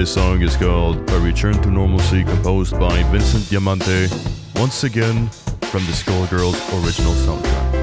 This song is called A Return to Normalcy, composed by Vincent Diamante, once again from the Skullgirls original soundtrack.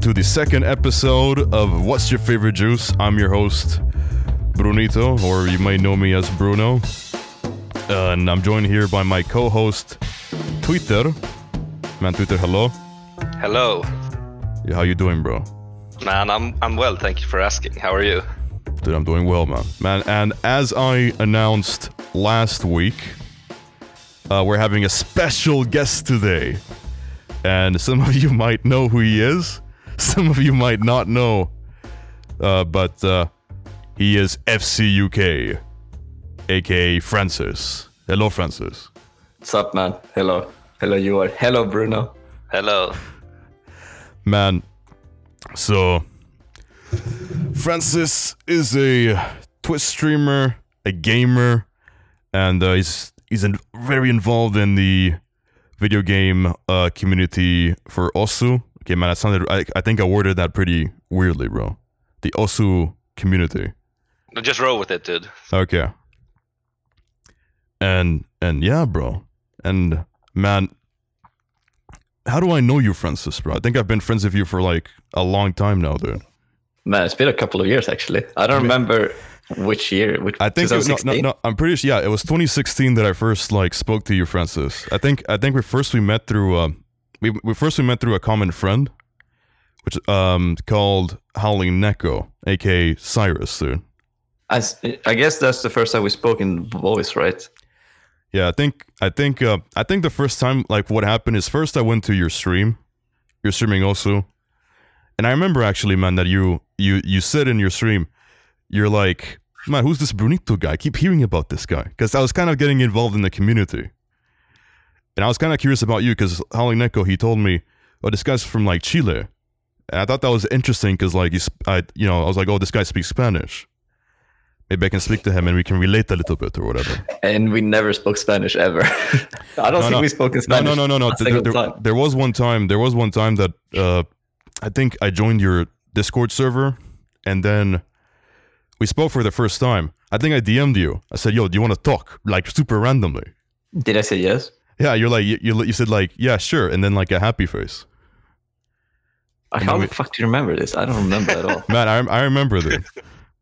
To the second episode of What's Your Favorite Juice? I'm your host, Brunito, or you might know me as Bruno. Uh, and I'm joined here by my co host, Twitter. Man, Twitter, hello. Hello, Yeah, how you doing, bro? man. I'm I'm well. Thank you for asking. How are you? Dude, I'm doing well, man. Man, and as I announced last week, uh, we're having a special guest today. And some of you might know who he is, some of you might not know. Uh, but uh, he is FC UK, aka Francis. Hello, Francis. What's up, man? Hello. Hello, you are. Hello, Bruno. Hello. Man, so Francis is a Twitch streamer, a gamer, and uh, he's he's in, very involved in the video game uh, community for Osu. Okay, man, I sounded. I, I think I worded that pretty weirdly, bro. The Osu community. No, Just roll with it, dude. Okay. And and yeah, bro. And man, how do I know you, Francis, bro? I think I've been friends with you for like a long time now, dude. Man, it's been a couple of years actually. I don't remember which year. Which, I think it was, no, 2016? no, no, I'm pretty sure. Yeah, it was 2016 that I first like spoke to you, Francis. I think I think we first we met through um we we first we met through a common friend, which um called Howling Neko, aka Cyrus, dude. I, I guess that's the first time we spoke in voice, right? Yeah, I think I think uh, I think the first time like what happened is first I went to your stream, your streaming Osu, and I remember actually, man, that you you you said in your stream, you're like, man, who's this Brunito guy? I keep hearing about this guy because I was kind of getting involved in the community, and I was kind of curious about you because Howling Neko he told me, oh, this guy's from like Chile, and I thought that was interesting because like he's I you know I was like, oh, this guy speaks Spanish. Maybe I can speak to him and we can relate a little bit or whatever. And we never spoke Spanish ever. I don't No, think no. we spoke in No, Spanish. no, no, no, no. a There, there- there was one time. There was one time that uh, I think I joined your Discord server, and then we spoke for the first time. I think I DM'd you. I said, "Yo, do you want to talk?" Like super randomly. Did I say yes? Yeah, you're like you, you. You said like, "Yeah, sure," and then like a happy face. How then the fuck do you remember this? I don't remember at all. Man, I I remember that.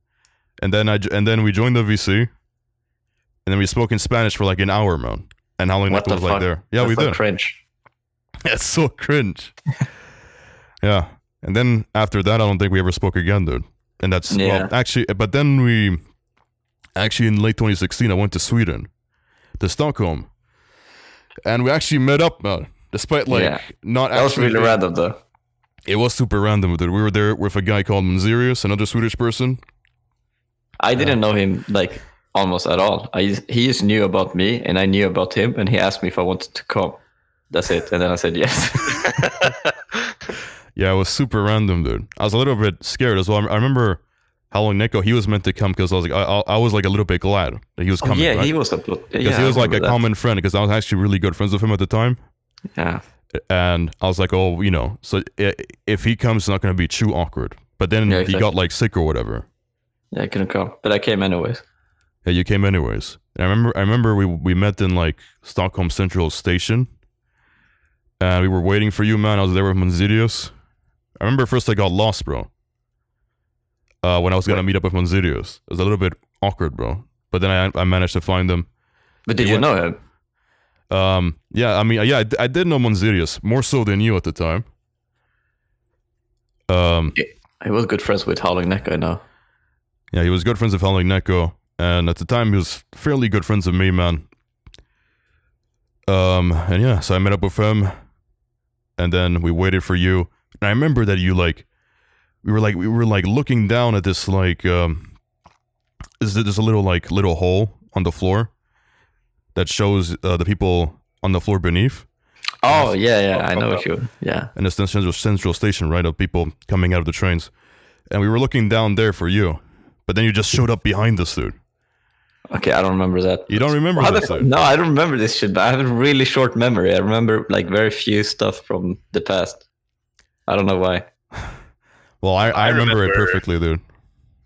and then I and then we joined the VC, and then we spoke in Spanish for like an hour, man. And how long that was like there? Yeah, That's we so did. cringe. It's so cringe. yeah. And then after that, I don't think we ever spoke again, dude. And that's well, actually, but then we actually in late 2016, I went to Sweden, to Stockholm, and we actually met up, man. Despite like Yeah. not That was really random though. It was super random, dude. We were there with a guy called Manzerius, another Swedish person. I didn't know him like almost at all. I he just knew about me and I knew about him and he asked me if I wanted to come. That's it. And then I said yes. Yeah, it was super random, dude. I was a little bit scared as well. I remember Howling Neko. He was meant to come because I was like, I, I was like a little bit glad that he was Oh, coming. yeah, right? he was a yeah, because I he was like a that. common friend because I was actually really good friends with him at the time. Yeah. And I was like, oh, you know, so i- if he comes, it's not going to be too awkward. But then Yeah, he got like sick or whatever. Yeah, I couldn't come, but I came anyways. Yeah, you came anyways. And I remember, I remember we we met in like Stockholm Central Station, and we were waiting for you, man. I was there with Manzidius. I remember first I got lost, bro. Uh, when I was gonna meet up with Manzidius, it was a little bit awkward, bro. But then I I managed to find them, But did He you went- know him? Um, yeah, I mean, yeah, I, d- I did know Monzirius more so than you at the time. Um, He was good friends with Howling Neko, I know. yeah, he was good friends with Howling Neko, and at the time he was fairly good friends with me, man. Um, and yeah, so I met up with him, and then we waited for you. And I remember that you like, we were like, we were like looking down at this like, um, is there's a little like little hole on the floor that shows uh, the people on the floor beneath. Oh yeah, yeah, I know Oh, if you. Yeah. and it's the central central station, right, of people coming out of the trains. And we were looking down there for you, but then you just showed up behind us, dude. Okay, I don't remember that. You don't remember How this, the- dude? no, I don't remember this shit. But I have a really short memory. I remember like very few stuff from the past. I don't know why. Well, I, I, I remember, it perfectly, dude.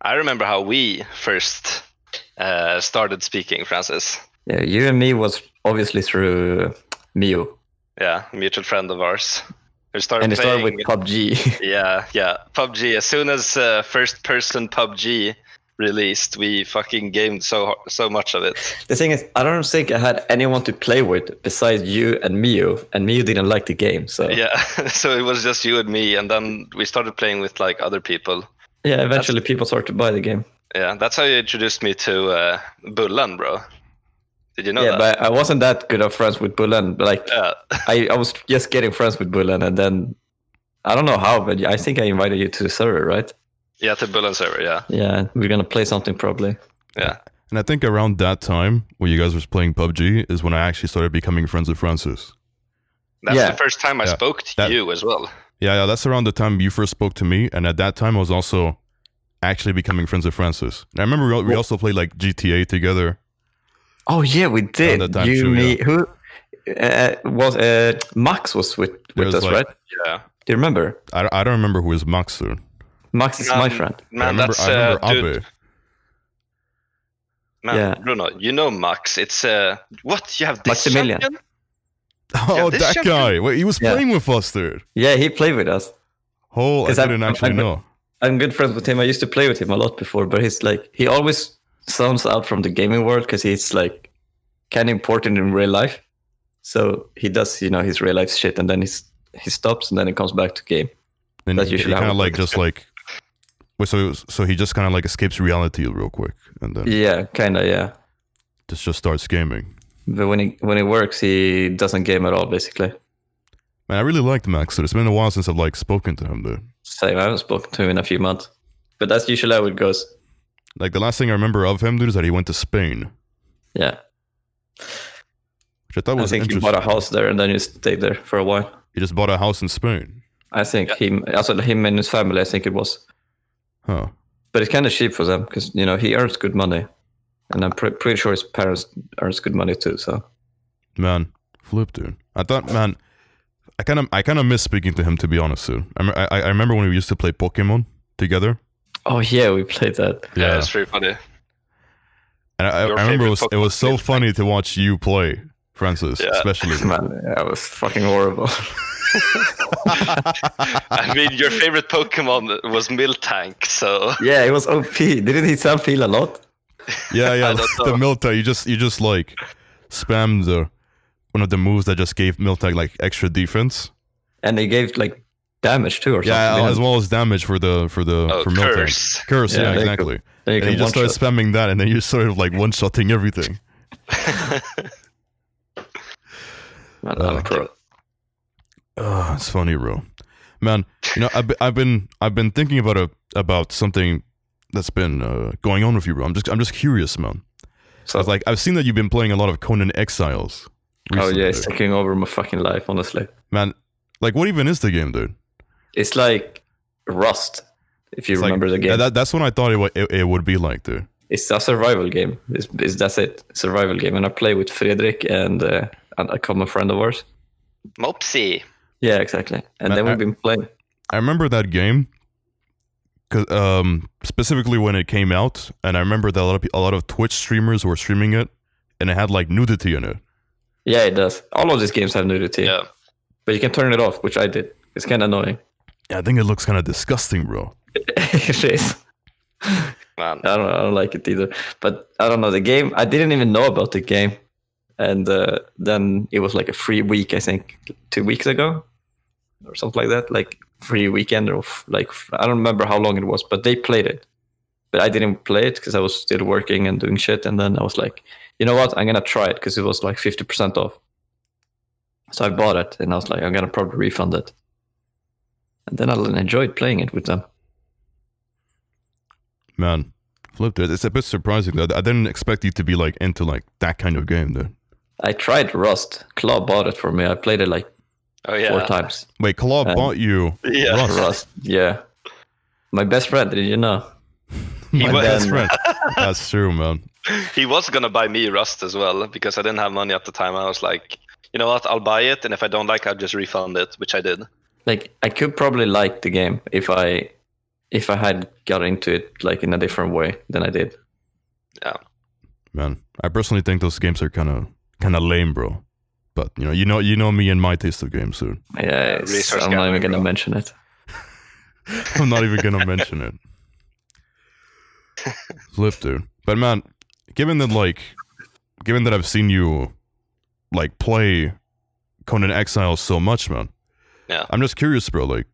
I remember how we first uh, started speaking, Francis. Yeah, you and me was obviously through Mio, Yeah, mutual friend of ours. We started and it started with PUBG. yeah, yeah, PUBG. As soon as uh, first-person PUBG released, we fucking gamed so so much of it. the thing is, I don't think I had anyone to play with besides you and Mio, and Mio didn't like the game. So yeah, so it was just you and me, and then we started playing with like other people. Yeah, eventually people started to buy the game. Yeah, that's how you introduced me to uh, Bullen, bro. Did you know yeah, that? but I wasn't that good of friends with Bullen. But like, yeah, I, I was just getting friends with Bullen, and then I don't know how, but I think I invited you to the server, right? Yeah, to Bullen server. Yeah, Yeah, we're gonna play something probably. yeah. And I think around that time, when you guys was playing PUBG, is when I actually started becoming friends with Francis. That's Yeah. the first time I Yeah. spoke to That- you as well. Yeah, yeah, that's around the time you first spoke to me, and at that time I was also actually becoming friends with Francis. And I remember we, we also played like GTA together. Oh yeah, we did. that time you, too, me, who uh, was uh, Max was with with was us, like- right? Yeah, Do you remember? I, don't- I don't remember who is Max, dude. Max is my Um, friend. I remember, that's I remember uh, dude, man, Yeah. Bruno. You know Max. It's uh, what you have this Maximilian. champion? Oh, this that champion- guy. Wait, he was Yeah. playing with us, dude. Yeah, he played with us. Oh, I'm- didn't I'm- actually I'm- know. I'm good friends with him. I used to play with him a lot before, but he's like he always sounds out from the gaming world because he's like kind of important in real life. So he does, you know, his real life shit, and then he's he stops, and then he comes back to game. And That's he, usually how kind of like just like, wait, so so he just kind of like escapes reality real quick, and then Yeah, kind of, yeah. just just starts gaming. But when he when he works, he doesn't game at all, basically. Man, I really liked Max. Dude. It's been a while since I've like spoken to him, dude. Same. I haven't spoken to him in a few months, but that's usually how it goes. Like the last thing I remember of him, dude, is that he went to Spain, Yeah, which I thought I was think he bought a house there, and then he stayed there for a while. He just bought a house in Spain, I think him, also him and his family. I think it was, huh? but it's kind of cheap for them because you know he earns good money, and I'm pre- pretty sure his parents earns good money too. So Man, flip, dude. I thought, man, I kind of I kind of miss speaking to him to be honest, dude. I, I I remember when we used to play Pokemon together. oh yeah, we played that. Yeah, it's pretty funny. And I, I remember it was, it was so funny to watch you play, Francis, Yeah. especially. Man, that was fucking horrible. I mean, your favorite Pokemon was Miltank, so yeah, it was OP. Didn't he sound feel a lot? yeah, yeah. The know. Miltank, you just you just like spammed the one of the moves that just gave Miltank like extra defense. And they gave like damage too, or Yeah, something. as well as damage for the for the oh, for Miltank. curse. Curse, Yeah, yeah, they exactly. Then you And you just started one-shot. spamming that, and then you're sort of like one shotting everything. Man, Uh, I'm a pro. Oh, it's funny, bro. Man, you know, I've been, I've been, I've been thinking about a about something that's been uh, going on with you, bro. I'm just, I'm just curious, man. So So I was like, I've seen that you've been playing a lot of Conan Exiles. Oh yeah, it's taking over my fucking life, honestly. man. Like, what even is the game, dude? It's like Rust, if you It's like- remember the game. That, that's what I thought it, wa- it, it would be like, dude. it's a survival game. It's, it's that's it, survival game. And I play with Fredrik and, uh, and a common friend of ours. Mopsy. Yeah, exactly. And Man, then I- we've been playing. I remember that game, 'cause, um, specifically when it came out, and I remember that a lot of a lot of Twitch streamers were streaming it, and it had like nudity in it. Yeah, it does. All of these games have nudity, Yeah. but you can turn it off, which I did. It's kind of annoying. Yeah, I think it looks kind of disgusting, bro. it is. Man. I don't. I don't like it either. But I don't know the game. I didn't even know about the game and uh, then it was like a free week. I think two weeks ago, or something like that. Like free weekend, or f- like f- I don't remember how long it was, but they played it. But I didn't play it because I was still working and doing shit. And then I was like, you know what? I'm gonna try it because it was like fifty percent off. So I bought it, and I was like, I'm gonna probably refund it. And then I enjoyed playing it with them. Man, flipped it. It's a bit surprising that I didn't expect you to be like into like that kind of game, dude. I tried Rust. Claw bought it for me. I played it like Oh yeah. four times. Wait, Claw bought you Yeah. Rust. Rust, yeah. My best friend, did you know? My was- best friend. That's true, man. He was gonna buy me Rust as well because I didn't have money at the time. I was like, you know what? I'll buy it, and if I don't like, I'll just refund it, which I did. Like I could probably like the game if I if I had got into it like in a different way than I did. Yeah. Man, I personally think those games are kind of kind of lame, bro. But you know, you know, you know me and my taste of games, dude. Yeah, resource I'm not even gonna mention it. I'm not even gonna mention it. Flip, dude. But man, given that like, given that I've seen you like play Conan Exiles so much, man. Yeah. I'm just curious, bro. Like,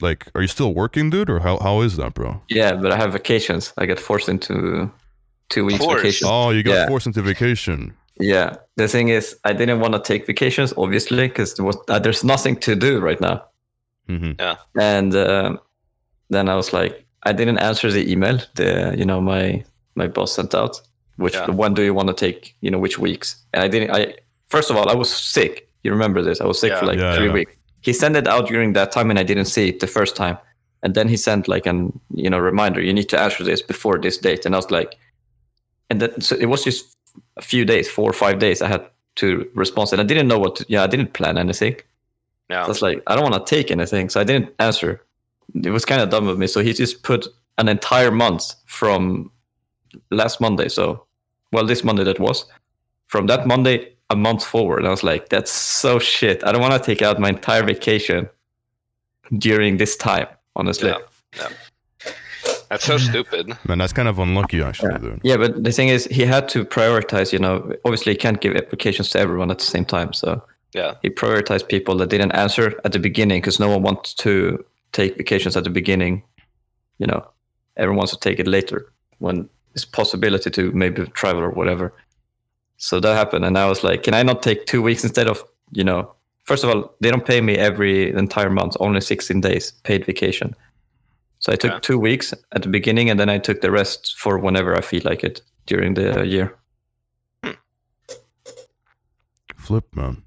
like, are you still working, dude, or how how is that, bro? Yeah, but I have vacations. I get forced into two weeks Forced? vacation. Oh, you got Yeah. forced into vacation. Yeah, the thing is, I didn't want to take vacations, obviously, because there was, uh, there's nothing to do right now. hmm and um, then I was like, I didn't answer the email the you know my my boss sent out. Which Yeah. when do you want to take you know which weeks? And I didn't. I first of all I was sick. You remember this? I was sick for like Yeah, three yeah. weeks. He sent it out during that time, and I didn't see it the first time. And then he sent like an you know reminder. You need to answer this before this date. And I was like, and then so it was just a few days, four or five days. I had to respond, and I didn't know what. To, yeah, I didn't plan anything. Yeah. So I was like, I don't want to take anything. So I didn't answer. It was kind of dumb of me. So he just put an entire month from last Monday. So, well, this Monday that was. From that Monday, a month forward. And I was like, that's so shit. I don't want to take out my entire vacation during this time, honestly. Yeah. yeah. That's so stupid. Man, that's kind of unlucky, actually, Yeah. dude. Yeah, but the thing is, he had to prioritize, you know, obviously, he can't give applications to everyone at the same time. So, Yeah. he prioritized people that didn't answer at the beginning because no one wants to take vacations at the beginning. You know, everyone wants to take it later when there's possibility to maybe travel or whatever. So that happened, and I was like, "Can I not take two weeks instead of you know?" First of all, they don't pay me every entire month; only 16 days paid vacation. So I took Yeah. two weeks at the beginning, and then I took the rest for whenever I feel like it during the year. Flip, man.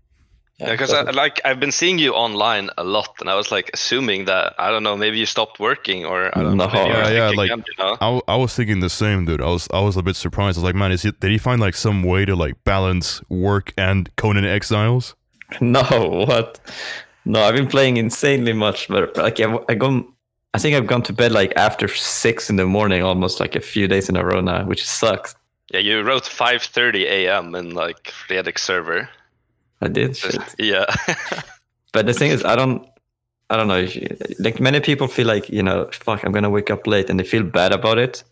Yeah, because I, like I've been seeing you online a lot, and I was like assuming that I don't know, maybe you stopped working, or I don't know. No. Yeah, yeah, thinking, like- you know? I, w- I was thinking the same, dude. I was I was a bit surprised. I was like, man, is it, did he find like some way to like balance work and Conan Exiles? No, what? No, I've been playing insanely much, but like I've, I gone, I think I've gone to bed like after six in the morning, almost like a few days in a row now, which sucks. Yeah, you wrote 5:30 a.m. in like Fredrik server. I did, shit. Yeah. but the thing is, I don't, I don't know. if Like many people feel like you know, fuck, I'm gonna wake up late, and they feel bad about it.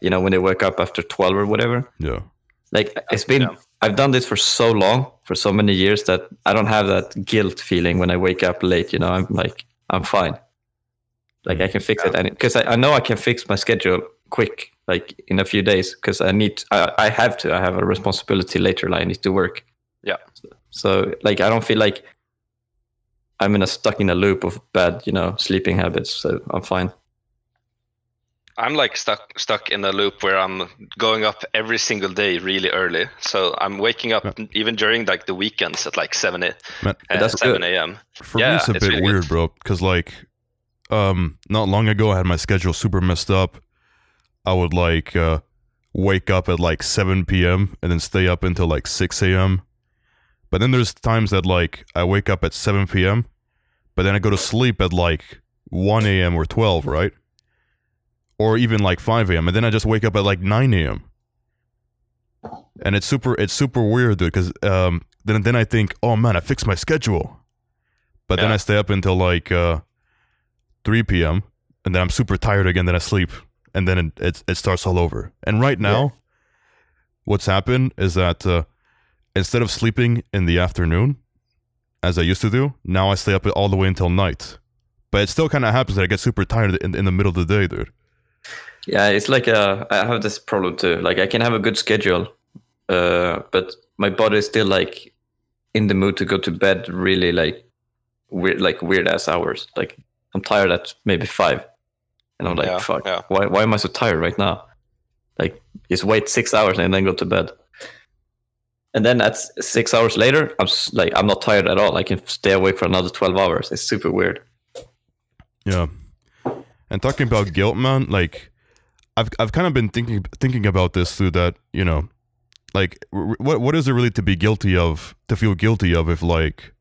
You know, when they wake up after twelve or whatever. Yeah. Like it's been, Yeah. I've done this for so long, for so many years that I don't have that guilt feeling when I wake up late. You know, I'm like, I'm fine. Like I can fix it, and because I, I know I can fix my schedule quick, like in a few days, because I need, I, I have to, I have a responsibility later. Like I need to work. Yeah. So like I don't feel like I'm in a stuck in a loop of bad, you know, sleeping habits. So I'm fine. I'm like stuck stuck in a loop where I'm going up every single day really early. So I'm waking up even during like the weekends at like 7 a, Man, uh, That's 7 a.m. For Yeah, me, it's a it's bit really weird, good. bro. Because like, um, not long ago, I had my schedule super messed up. I would like uh, wake up at like 7 p.m. and then stay up until like 6 a.m. But then there's times that like I wake up at 7 p.m. But then I go to sleep at like 1 a.m. or 12, right? Or even like 5 a.m. And then I just wake up at like 9 a.m. And it's super, it's super weird, dude. Because um, then then I think, oh man, I fixed my schedule. But then I stay up until like uh, 3 p.m. and then I'm super tired again. Then I sleep, and then it it, it starts all over. And right now, what's happened is that uh, instead of sleeping in the afternoon, as I used to do, now I stay up all the way until night. But it still kind of happens that I get super tired in, in the middle of the day, dude. Yeah, it's like uh, I have this problem too. Like I can have a good schedule, uh, but my body is still like in the mood to go to bed. Really like weird, like weird ass hours. Like I'm tired at maybe five, and I'm like, Yeah, fuck, yeah. why why am I so tired right now? Like just wait six hours and then go to bed. And then at six hours later, I'm like I'm not tired at all. I can stay awake for another twelve hours. It's super weird. Yeah. And talking about guilt, man, like I've I've kind of been thinking thinking about this too. That you know, like r- what what is it really to be guilty of? To feel guilty of if like,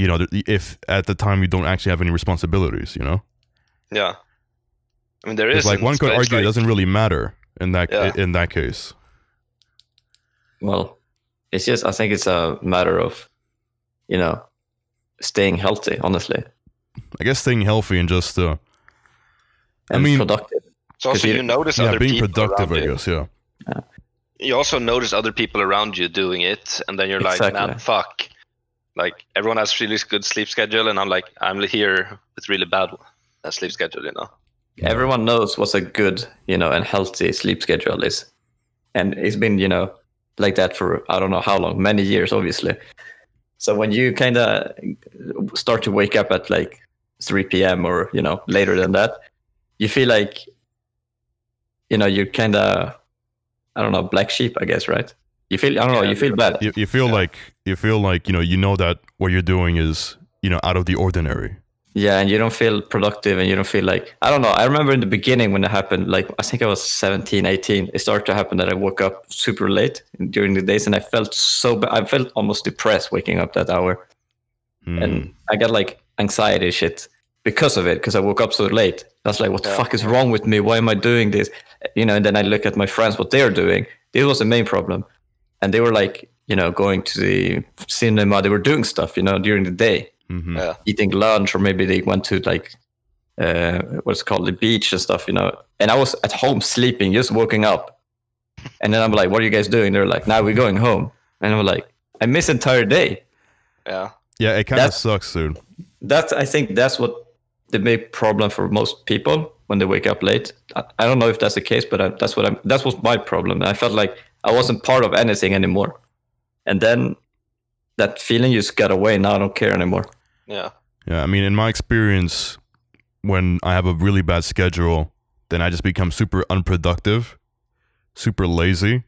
you know, if at the time you don't actually have any responsibilities, you know. Yeah. I mean, there is. It's like one could argue it doesn't really matter in that Yeah. in that case. Well, it's just I think it's a matter of, you know, staying healthy. Honestly, I guess staying healthy and just uh, I mean- productive. It's also 'Cause you- you notice yeah, other being people productive. around I you. guess. Yeah. You also notice other people around you doing it, and then you're like, man, fuck. Like everyone has really good sleep schedule, and I'm like, I'm here with really bad uh, sleep schedule. You know. Everyone knows what's a good, you know, and healthy sleep schedule is, and it's been, you know, like that for I don't know how long, many years, obviously. So when you kind of start to wake up at like 3 p.m. or you know later than that, you feel like, you know, you're kind of, I don't know, black sheep, I guess, right? You feel, I don't know, Yeah, you feel bad. You, you feel Yeah. like you feel like you know you know that what you're doing is you know out of the ordinary. Yeah, and you don't feel productive and you don't feel like I don't know. I remember in the beginning when it happened, like I think I was 17, 18, it started to happen that I woke up super late during the days and I felt so bad. I felt almost depressed waking up that hour. Hmm. And I got like anxiety shit because of it, because I woke up so late. I was like, what the Yeah. fuck is wrong with me? Why am I doing this? You know, and then I look at my friends, what they're doing. This was the main problem. And they were like, you know, going to the cinema, they were doing stuff, you know, during the day. Mhm. Yeah. eating lunch or maybe they went to like uh what's called the beach and stuff you know. And i was at home sleeping just waking up. And then i'm like what are you guys doing? They're like now we're going home. And i'm like i miss entire day. Yeah. Yeah, it kind of That's- sucks, dude. that's i think that's what the big problem for most people when they wake up late. I, I don't know if that's the case but I, that's what i'm that's was my problem. I felt like i wasn't part of anything anymore and then that feeling just got away. Now i don't care anymore. Yeah. Yeah, I mean, in my experience, when I have a really bad schedule, then I just become super unproductive, super lazy,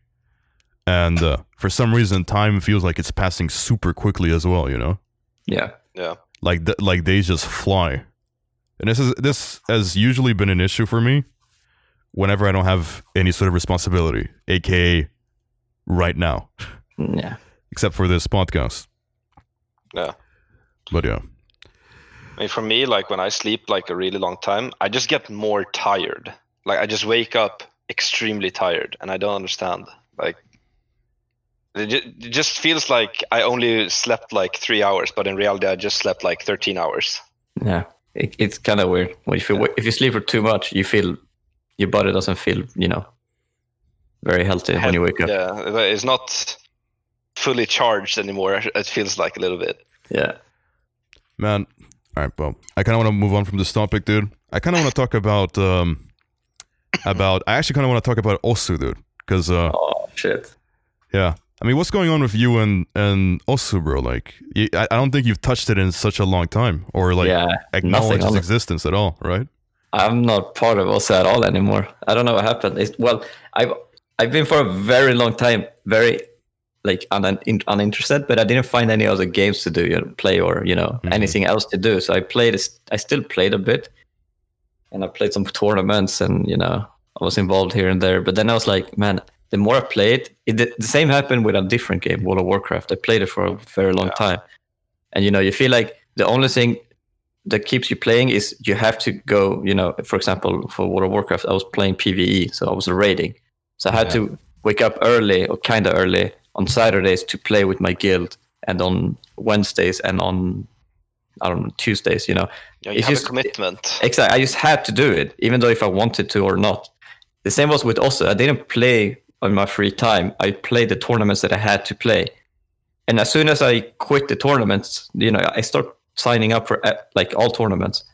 and uh, for some reason, time feels like it's passing super quickly as well. You know, yeah. Yeah. like th- like days just fly, and this is this has usually been an issue for me whenever I don't have any sort of responsibility, aka right now, yeah except for this podcast. Yeah. But yeah, I mean, for me, like when I sleep like a really long time, I just get more tired. Like I just wake up extremely tired, and I don't understand. Like it just feels like I only slept like three hours, but in reality, I just slept like thirteen hours. Yeah, it, it's kind of weird. When if you wa- if you sleep for too much, you feel your body doesn't feel you know very healthy when you wake up. Yeah, Yeah, it's not fully charged anymore. It feels like a little bit. Yeah. Man, all right, well, I kind of want to move on from this topic, dude. I kind of want to talk about um about. I actually kind of want to talk about Osu, dude, because uh, Oh shit. yeah. I mean, what's going on with you and and Osu, bro? Like, you, I, I don't think you've touched it in such a long time, or like yeah, acknowledged its existence at all, right? I'm not part of Osu at all anymore. I don't know what happened. It's, well, I've I've been for a very long time very like un, in, uninterested, but I didn't find any other games to do, you know, play or you know Mhm. anything else to do. So I played. I still played a bit, and I played some tournaments, and you know I was involved here and there. But then I was like, man, the more I played, it, the the same happened with a different game, World of Warcraft. I played it for a very long Yeah. time, and you know you feel like the only thing that keeps you playing is you have to go, you know, for example, for World of Warcraft, I was playing PvE, so I was raiding. So I had Yeah. to wake up early or kind of early on Saturdays to play with my guild and on Wednesdays and on, I don't know, Tuesdays, you know. You, you It's have just- a commitment. Exactly. I just had to do it, even though if I wanted to or not. The same was with Osu, I didn't play on my free time. I played the tournaments that I had to play. And as soon as I quit the tournaments, you know, I start signing up for uh, like all tournaments.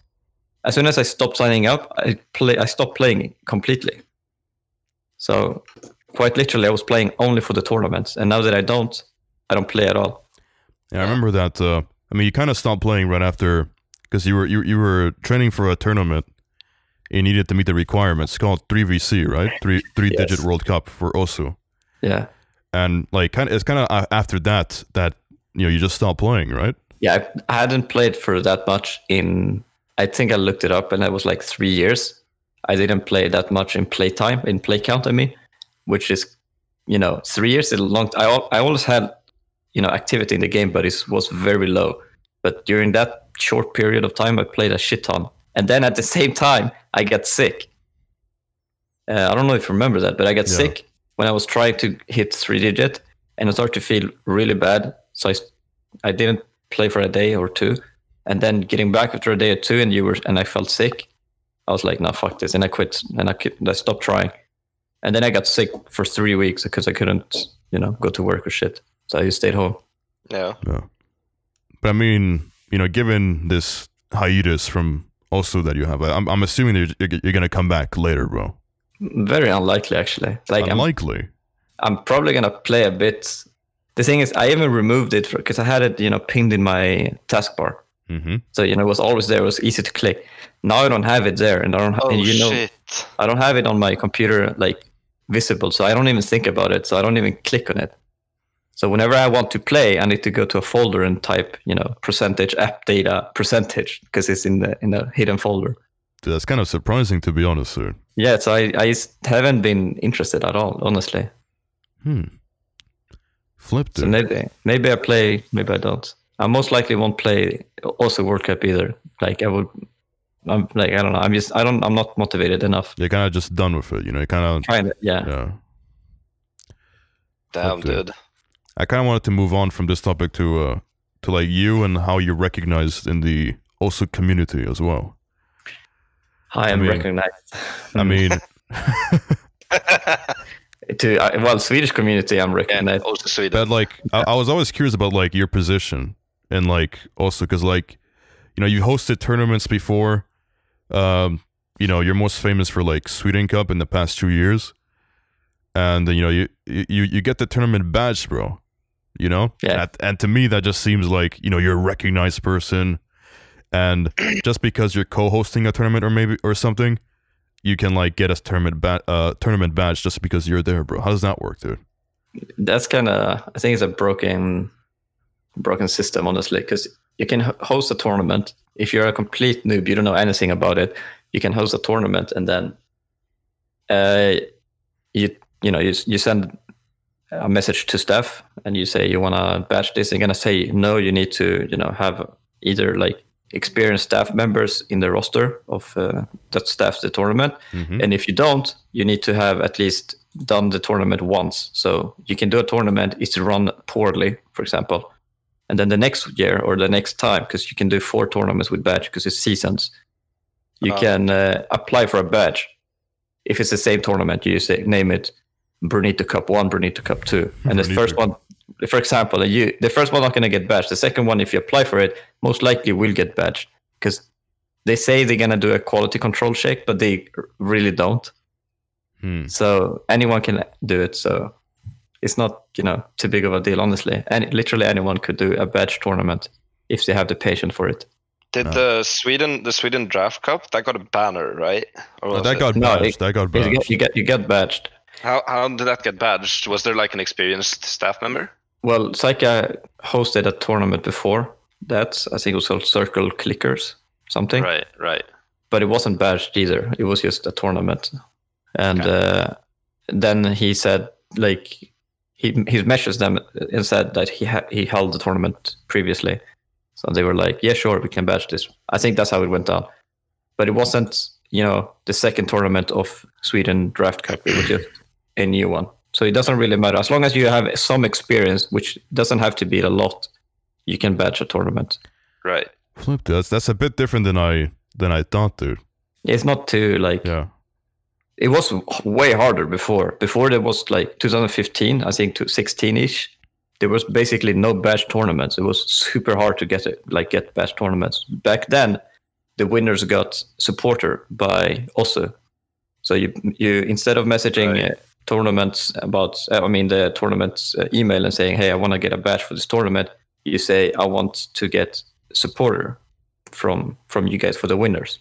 As soon as I stopped signing up, I play. I stopped playing completely. So, quite literally, I was playing only for the tournaments, and now that I don't, I don't play at all. Yeah, I remember that. Uh, I mean, you kind of stopped playing right after because you were you, you were training for a tournament. You needed to meet the requirements. It's called three VC, right? Three three digit World Cup for Osu. Yeah, And like, kind of, it's kind of after that that you know you just stopped playing, right? yeah. I, I hadn't played for that much in. I think I looked it up, and it was like three years. I didn't play that much in playtime, in play count. I mean, which is, you know, three years is a long. I al- I always had, you know, activity in the game, but it was very low. But during that short period of time, I played a shit ton, and then at the same time, I got sick. Uh, I don't know if you remember that, but I got Yeah. sick when I was trying to hit three digit, and I started to feel really bad. So I, I didn't play for a day or two, and then getting back after a day or two, and you were, and I felt sick. I was like, no, fuck this, and I quit, and I, quit, I stopped trying, and then I got sick for three weeks because I couldn't, you know, go to work or shit. So I just stayed home. Yeah. Yeah. But I mean, you know, given this hiatus from Osu that you have, I'm I'm assuming that you're, you're gonna come back later, bro. Very unlikely, actually. Like I'm, Unlikely. I'm probably gonna play a bit. The thing is, I even removed it because I had it, you know, pinned in my taskbar. Mm-hmm. So you know, it was always there. It was easy to click. Now I don't have it there, and I don't. Ha- Oh and you know, shit. I don't have it on my computer like visible, so I don't even think about it. So I don't even click on it. So whenever I want to play, I need to go to a folder and type, you know, percentage app data percentage because it's in the in a hidden folder. That's kind of surprising to be honest, sir. Yeah, so I, I haven't been interested at all, honestly. Hmm. Flipped So it. maybe maybe I play, maybe I don't. I most likely won't play Osu World Cup either. Like I would, I'm like I don't know. I'm just I don't I'm not motivated enough. You're kind of just done with it, you know. You kind of Kind of yeah. yeah. Damn, Okay. dude. I kind of wanted to move on from this topic to uh to like you and how you're recognized in the Osu community as well. I am mean- recognized. I mean, to uh, well Swedish community I'm and recognized. Osu Sweden. but like I, I was always curious about like your position and like also because like you know you hosted tournaments before. Um, you know you're most famous for like Sweden Cup in the past two years, and you know you you you get the tournament badge, bro. You know, Yeah. And, and to me that just seems like you know you're a recognized person, and just because you're co-hosting a tournament or maybe or something, you can like get a tournament ba- uh tournament badge just because you're there, bro. How does that work, dude? That's kind of I think it's a broken broken system honestly because you can host a tournament if you're a complete noob you don't know anything about it you can host a tournament and then uh you you know you, you send a message to staff and you say you want to badge this they're going to say no you need to you know have either like experienced staff members in the roster of uh, that staffs the tournament Mm-hmm. and if you don't, you need to have at least done the tournament once. So you can do a tournament, it's run poorly, for example. And then the next year or the next time, because you can do four tournaments with badge because it's seasons, you Ah. can uh, apply for a badge. If it's the same tournament, you say name it Brunito Cup One, Brunito Cup Two, and the first one, for example, you the first one not going to get badged. The second one, if you apply for it, most likely will get badged because they say they're going to do a quality control check, but they really don't. Hmm. So anyone can do it. So it's not you know too big of a deal, honestly. And literally anyone could do a badge tournament if they have the patience for it. Did No. the Sweden the Sweden Draft Cup that got a banner, right? Or that got No, it- that got You badged. get, you get you get badged. how how did that get badged? Was there like an experienced staff member? Well, Psycha hosted a tournament before that. I think it was called Circle Clickers, something. Right, right. But it wasn't badged either. It was just a tournament. And uh, then he said, like, he he messaged them and said that he ha- he held the tournament previously. So they were like, yeah, sure, we can badge this. I think that's how it went down. But it wasn't, you know, the second tournament of Sweden Draft Cup. It was just a new one. So it doesn't really matter. As long as you have some experience, which doesn't have to be a lot, you can badge a tournament. Right. Flip. That's that's a bit different than I than I thought, dude. It's not too like Yeah. It was way harder before. Before there was like 2015, I think to 16 ish. there was basically no badge tournaments. It was super hard to get it, like get badge tournaments. Back then, the winners got supporter by Osu. So you you instead of messaging Right. uh, tournaments about, uh, I mean the tournament uh, email and saying, hey, I want to get a badge for this tournament. You say, I want to get supporter from from you guys for the winners.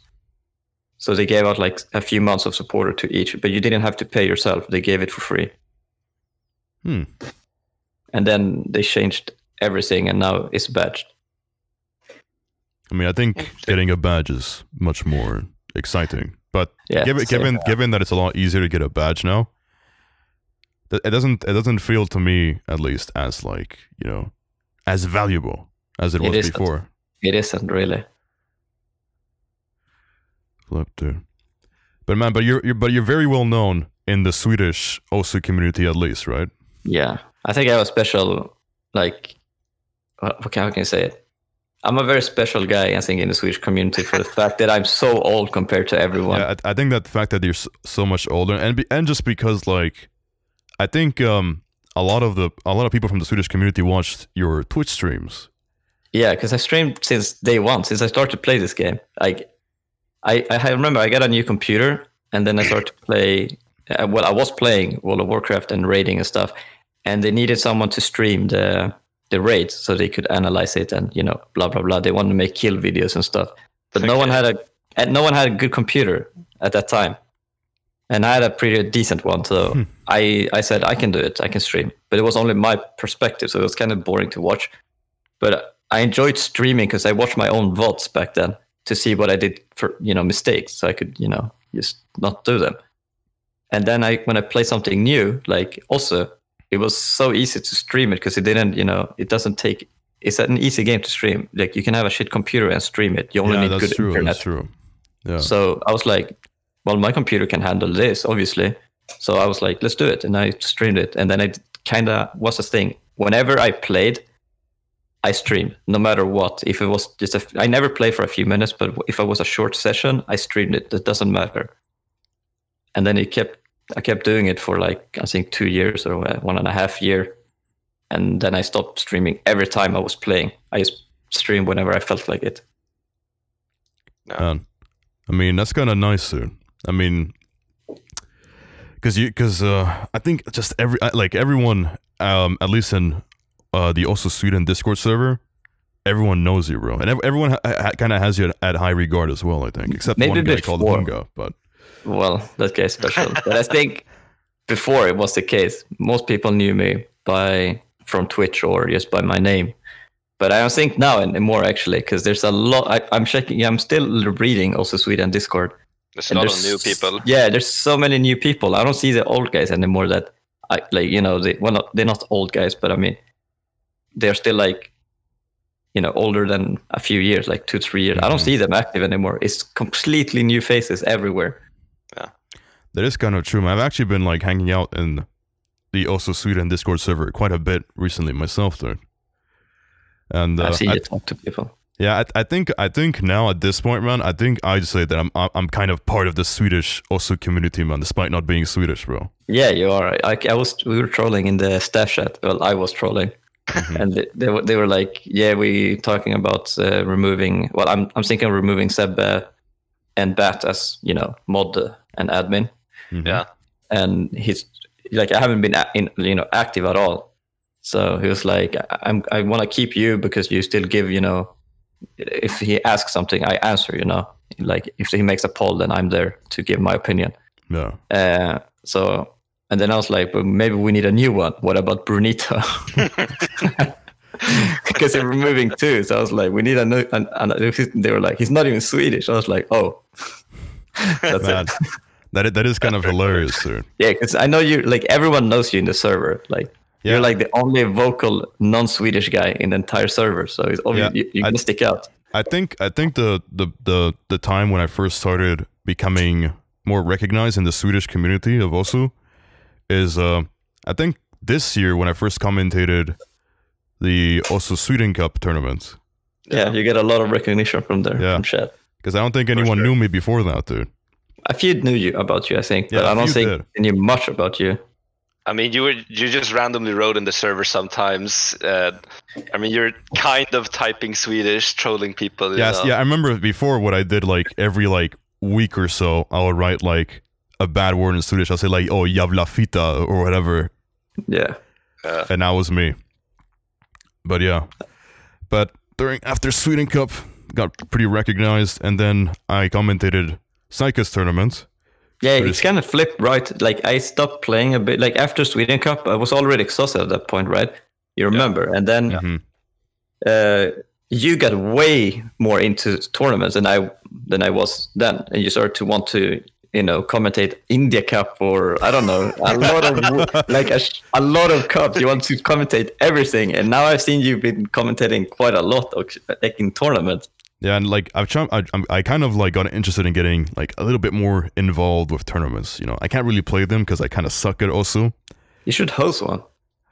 So they gave out like a few months of supporter to each, but you didn't have to pay yourself. They gave it for free. Hmm. And then they changed everything, and now it's badged. I mean, I think getting a badge is much more exciting. But Yeah, given same. given given that it's a lot easier to get a badge now, it doesn't it doesn't feel to me at least as like you know as valuable as it It was isn't. before. it isn't really. Dude. But man, but you're, you're but you're very well known in the Swedish OSU community at least, right? Yeah, I think I have a special, like, what, what can, how can I say it? I'm a very special guy, I think, in the Swedish community for the fact that I'm so old compared to everyone. Yeah, I, I think that the fact that you're so much older, and be, and just because like, I think um a lot of the a lot of people from the Swedish community watched your Twitch streams. Yeah, because I streamed since day one, since I started to play this game. Like, I, I remember I got a new computer, and then I started to play. Uh, well, I was playing World of Warcraft and raiding and stuff, and they needed someone to stream the the raids so they could analyze it and you know blah blah blah. They wanted to make kill videos and stuff, but no one had a and no one had a good computer at that time, and I had a pretty decent one. So Hmm. I I said I can do it, I can stream, but it was only my perspective, so it was kind of boring to watch. But I enjoyed streaming because I watched my own VODs back then to see what I did for you know mistakes, so I could you know just not do them. And then I when I play something new, like Osu it was so easy to stream it because it didn't you know it doesn't take it's an easy game to stream. Like you can have a shit computer and stream it. You only yeah, need that's good true. internet. That's true. Yeah. So I was like, well, my computer can handle this, obviously. So I was like, let's do it. And I streamed it. And then it kind of was a thing. Whenever I played, I streamed, no matter what. If it was just a, I never play for a few minutes, but if it was a short session, I streamed it. It doesn't matter. And then it kept, I kept doing it for like, I think two years or one and a half year. And then I stopped streaming every time I was playing. I just streamed whenever I felt like it. Man, I mean that's kind of nice, dude. I mean, because you, because uh, I think just every uh, like everyone, um, at least in uh the Osu Sweden Discord server, everyone knows you, bro, and ev- everyone ha- ha- kind of has you at, at high regard as well. I think, except Maybe one guy called before. Bunga, but Well, that guy's special. but I think before it was the case. Most people knew me by from Twitch or just by my name. But I don't think now anymore actually, because there's a lot. I, I'm checking. I'm still reading Osu Sweden Discord. There's a and lot of new people. Yeah, there's so many new people. I don't see the old guys anymore. That I like. You know, they well, not, they're not old guys, but I mean, they're still like, you know, older than a few years, like two, three years. I don't Mhm. see them active anymore. It's completely new faces everywhere. yeah that is kind of true. I've actually been like hanging out in the Osu Sweden Discord server quite a bit recently myself, though And uh, I've seen I- you talk to people. Yeah, I, I think I think now at this point, man, I think I'd say that I'm I'm I'm kind of part of the Swedish Osu community, man, despite not being Swedish, bro. Yeah, you are. I, I was. We were trolling in the staff chat. Well, I was trolling, Mhm. and they, they were they were like, "Yeah, we talking about uh, removing. Well, I'm I'm thinking of removing Sebbe and Bat as you know mod and admin, Mhm. Yeah. and he's like, I haven't been in you know active at all. So he was like, I- I'm I want to keep you because you still give you know, if he asks something, I answer. You know, like if he makes a poll, then I'm there to give my opinion. Yeah. Uh, so, and then I was like, well, maybe we need a new one. What about Brunito? Because they were moving too. So I was like, we need a new. And, and they were like, he's not even Swedish. I was like, oh, that's Man, it. that is, that is kind of hilarious, dude. Yeah, because I know you. Like everyone knows you in the server. Like Yeah. you're like the only vocal non-Swedish guy in the entire server. So it's obvious Yeah, you, you can stick out. I think I think the, the the the time when I first started becoming more recognized in the Swedish community of Osu is uh I think this year when I first commentated the Osu Sweden Cup tournament Yeah, you get a lot of recognition from there Yeah. from chat. because I don't think anyone sure. knew me before that, dude. A few knew you about you, I think, but Yeah, a I don't think did. they knew much about you. I mean, you were you just randomly wrote in the server sometimes. Uh, I mean, you're kind of typing Swedish, trolling people. Yes, know? yeah. I remember before what I did like every like week or so, I would write like a bad word in Swedish. I'll say like "oh jävla fita" or whatever, Yeah. Uh, and that was me. But yeah, but during after Sweden Cup got pretty recognized, and then I commentated Psychus tournament. Yeah, it's it's- kind of flipped, right? Like I stopped playing a bit. Like after Sweden Cup, I was already exhausted at that point, right? You remember? And then Mhm. uh, you got way more into tournaments than I than I was then, and you started to want to, you know, commentate India Cup or I don't know, a lot of like a, a lot of cups. You want to commentate everything, and now I've seen you've been commentating quite a lot of, like in tournaments. Yeah, and like I've tried, I, I'm- I kind of like got interested in getting like a little bit more involved with tournaments. You know, I can't really play them because I kind of suck at it also. You should host one.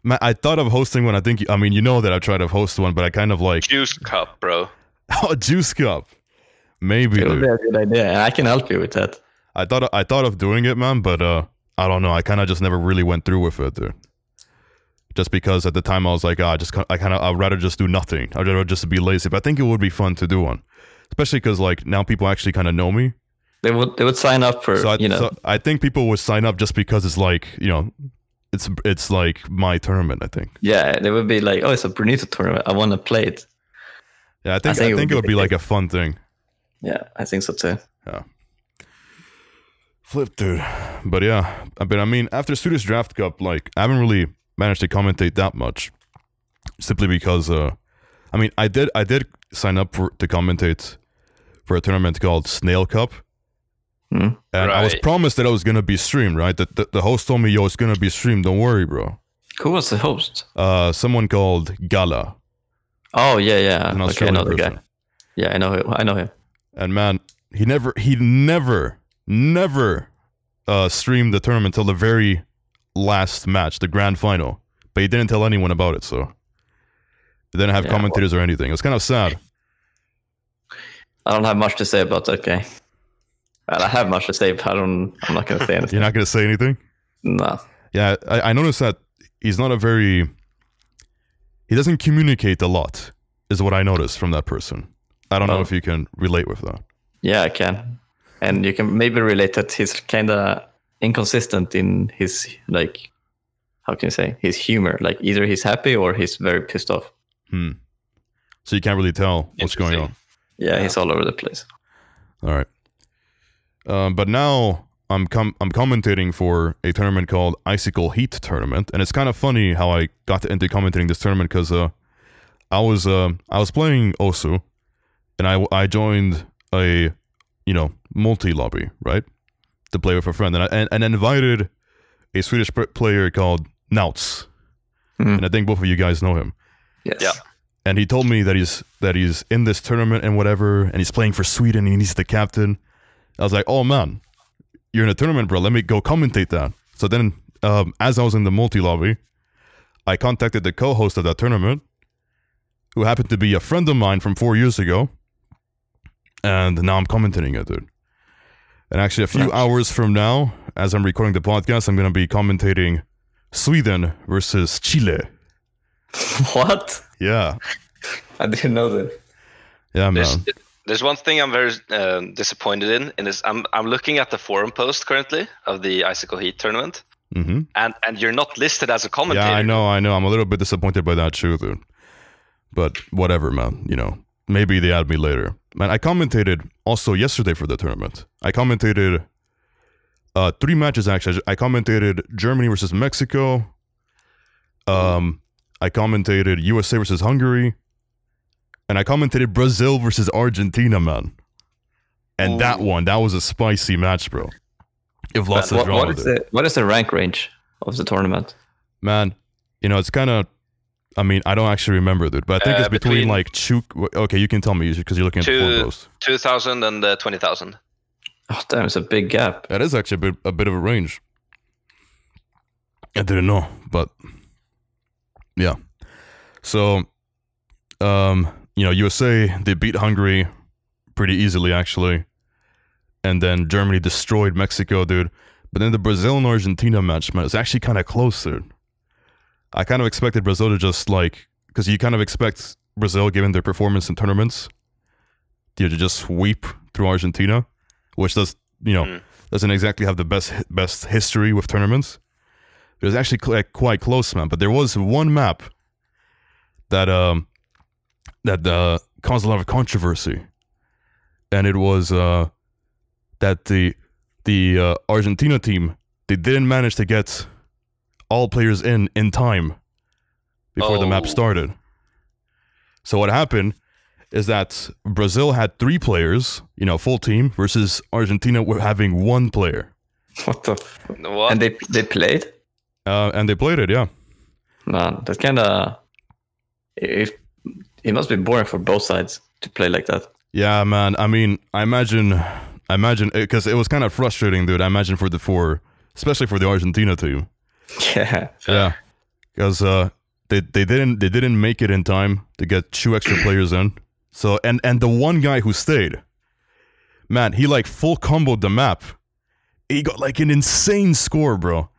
Ma- I thought of hosting one. I think I mean you know that I tried to host one, but I kind of like Juice cup, bro. oh juice cup, maybe. It would be a good idea, I can help you with that. I thought I thought of doing it, man, but uh, I don't know. I kind of just never really went through with it, dude. Just because at the time I was like, ah, I just I kind of I'd rather just do nothing. I'd rather just be lazy. But I think it would be fun to do one, especially because like now people actually kind of know me. They would they would sign up for So I, you know so I think people would sign up just because it's like you know, it's it's like my tournament. I think. yeah they would be like oh it's a Brunito tournament I want to play it Yeah, I think I think think, it it would would be be like a fun thing. yeah I think so too Flip, dude. But yeah, I- but I mean, after Swedish Draft Cup, like I haven't really managed to commentate that much, simply because, uh, I mean, I did I did sign up for to commentate for a tournament called Snail Cup, Hmm. and I was promised that I was gonna be streamed. Right, the, the the host told me, "Yo, it's gonna be streamed. Don't worry, bro." who was the host Uh, someone called Gala, oh yeah yeah an okay I Australian know the guy yeah I know him I know him and man, he never he never never uh streamed the tournament until the very last match, the grand final. But he didn't tell anyone about it, so he didn't have Yeah, commentators or anything. It was kind of sad. I don't have much to say about that guy well I have much to say but I don't I'm not gonna say anything You're not gonna say anything. no Yeah, I, I noticed that he's not a very he doesn't communicate a lot, is what I noticed from that person. I don't know Oh. if you can relate with that. yeah I can and you can maybe relate that he's kind of inconsistent in his like how can you say his humor like either he's happy or he's very pissed off Hmm. So you can't really tell what's going on. yeah, he's all over the place All right. Um, but now I'm com- I'm commentating for a tournament called Icicle Heat Tournament, and it's kind of funny how I got into commentating this tournament because uh, I was uh, I was playing Osu, and I I joined a you know multi lobby right to play with a friend, and I and, and invited a Swedish pr- player called Nauts, Hmm. and I think both of you guys know him yes Yeah. and he told me that he's that he's in this tournament and whatever, and he's playing for Sweden and he's the captain. I was like, oh man, you're in a tournament, bro. Let me go commentate that. So then, um, as I was in the multi lobby, I contacted the co-host of that tournament, who happened to be a friend of mine from four years ago, and now I'm commentating it, dude. And actually, a few Nice. hours from now, as I'm recording the podcast, I'm gonna be commentating Sweden versus Chile. what Yeah, I didn't know that yeah, man. There's, there's one thing I'm very um, disappointed in, and is I'm I'm looking at the forum post currently of the Icicle Heat tournament, Mm-hmm. and and you're not listed as a commentator. Yeah, I know, I know. I'm a little bit disappointed by that too, dude. But whatever, man. You know, maybe they add me later. Man, I commentated also yesterday for the tournament. I commentated uh three matches actually. I commentated Germany versus Mexico. Um, I commentated USA versus Hungary, and I commentated Brazil versus Argentina, man. And that one, that was a spicy match, bro. If lots of what, drama. what is there. the what is the rank range of the tournament Man, you know, it's kind of. I mean, I don't actually remember, dude, but I think Uh, it's between, between- like Chuk. Okay, you can tell me because you're looking at the Two- four post. 2,000 and uh, 20,000. oh damn it's a big gap That is actually a bit, a bit of a range. I didn't know, but yeah. So, um, you know, USA they beat Hungary pretty easily actually, and then Germany destroyed Mexico, dude. But then the Brazil and Argentina match, man, it's actually kind of close, dude. I kind of expected Brazil to just like, because you kind of expect Brazil, given their performance in tournaments, to just sweep through Argentina, which does, you know, Mm. doesn't exactly have the best best history with tournaments. It was actually cl- quite close, man. But there was one map that um that uh, caused a lot of controversy, and it was uh that the the uh, Argentina team they didn't manage to get all players in in time before the map Oh. started. So what happened is that Brazil had three players, you know, full team, versus Argentina were having one player, What the? F- What? and they they played. uh, and they played it. Yeah, Man, that's kind of. If it must be boring for both sides to play like that. yeah, man. I mean, I imagine, I imagine because it was kind of frustrating, dude. I imagine for the for especially for the Argentina team. Yeah. Yeah, because uh, they they didn't they didn't make it in time to get two extra players in. So and and the one guy who stayed, man, he like full comboed the map. He got like an insane score, bro.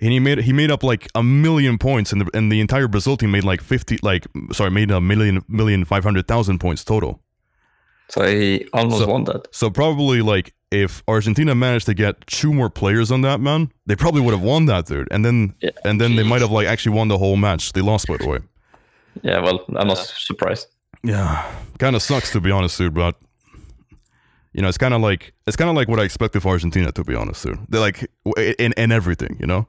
And he made he made up like a million points, and the and the entire Brazil team made like fifty, like sorry, made a million million five hundred thousand points total. So he almost So- won that. So probably like if Argentina managed to get two more players on that man, they probably would have won that dude. And then Yeah. and then they might have like actually won the whole match. They lost by the way. Yeah. Well, I'm not surprised. Yeah, kind of sucks to be honest, dude. But you know, it's kind of like it's kind of like what I expected for Argentina. To be honest, dude, they're like in in everything. You know,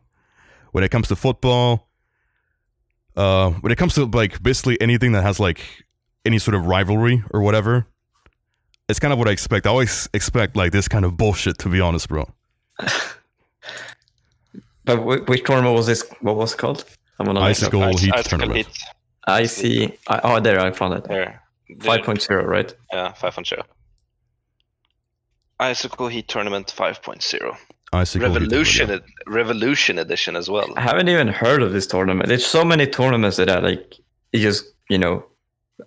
when it comes to football, uh, when it comes to like basically anything that has like any sort of rivalry or whatever, it's kind of what I expect. I always expect like this kind of bullshit. To be honest, bro. But which tournament was this? What was it called? I'm gonna look it. Icicle Ice- Heat Icicle tournament. Heat. I see. I, oh, there I found it. There. Five point zero, right? Yeah, 5.0. Icicle Heat Tournament 5.0. Icicle Heat Revolution, tournament. ed- Revolution Edition as well. I haven't even heard of this tournament. There's so many tournaments that I like. It just you know,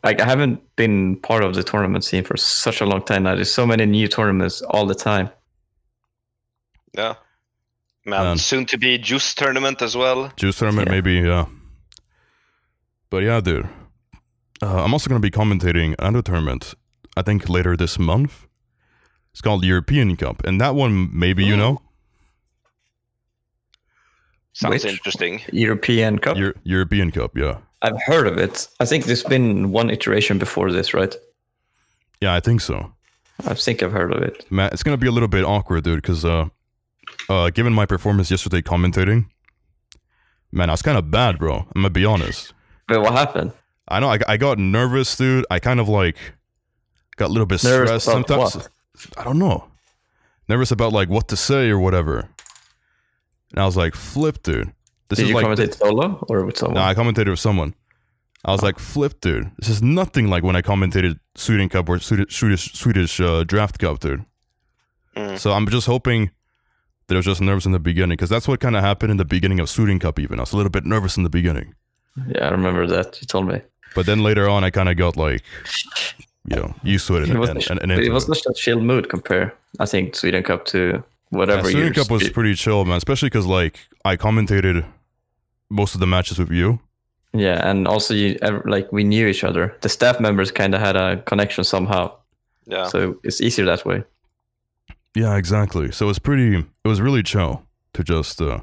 like I haven't been part of the tournament scene for such a long time now. There's so many new tournaments all the time. Yeah. Man, Man. soon to be Juice Tournament as well. Juice tournament, Yeah. maybe, yeah. But yeah, dude. Uh, I'm also going to be commentating another tournament, I think later this month. It's called the European Cup. And that one, maybe you know, Sounds Which? interesting. European Cup. Euro- European Cup, yeah. I've heard of it. I think there's been one iteration before this, right? Yeah, I think so. I think I've heard of it. Man, it's going to be a little bit awkward, dude, because uh, uh, given my performance yesterday commentating, man, I was kind of bad, bro. I'm to be honest. But what happened? I know I, I got nervous, dude. I kind of like got a little bit Nervous stressed about sometimes. what? I don't know. Nervous about like what to say or whatever. And I was like, flip, dude. This Did is you like commentate solo or with someone? no, I commentated with someone. I was like, flip, dude. This is nothing like when I commentated Sweden Cup or Swedish Swedish, uh, Draft Cup, dude. Mm. So I'm just hoping that I was just nervous in the beginning because that's what kind of happened in the beginning of Sweden Cup. Even I was a little bit nervous in the beginning. Yeah, I remember that. You told me. But then later on, I kind of got like, you know, used to it. It And, was, and, it was it. such a chill mood compare. I think Sweden Cup to whatever Yeah, Sweden Cup was pretty chill, man. Especially because like I commentated most of the matches with you. Yeah, and also you like we knew each other. The staff members kind of had a connection somehow, Yeah. so it's easier that way. Yeah, exactly. So it was pretty. It was really chill to just uh,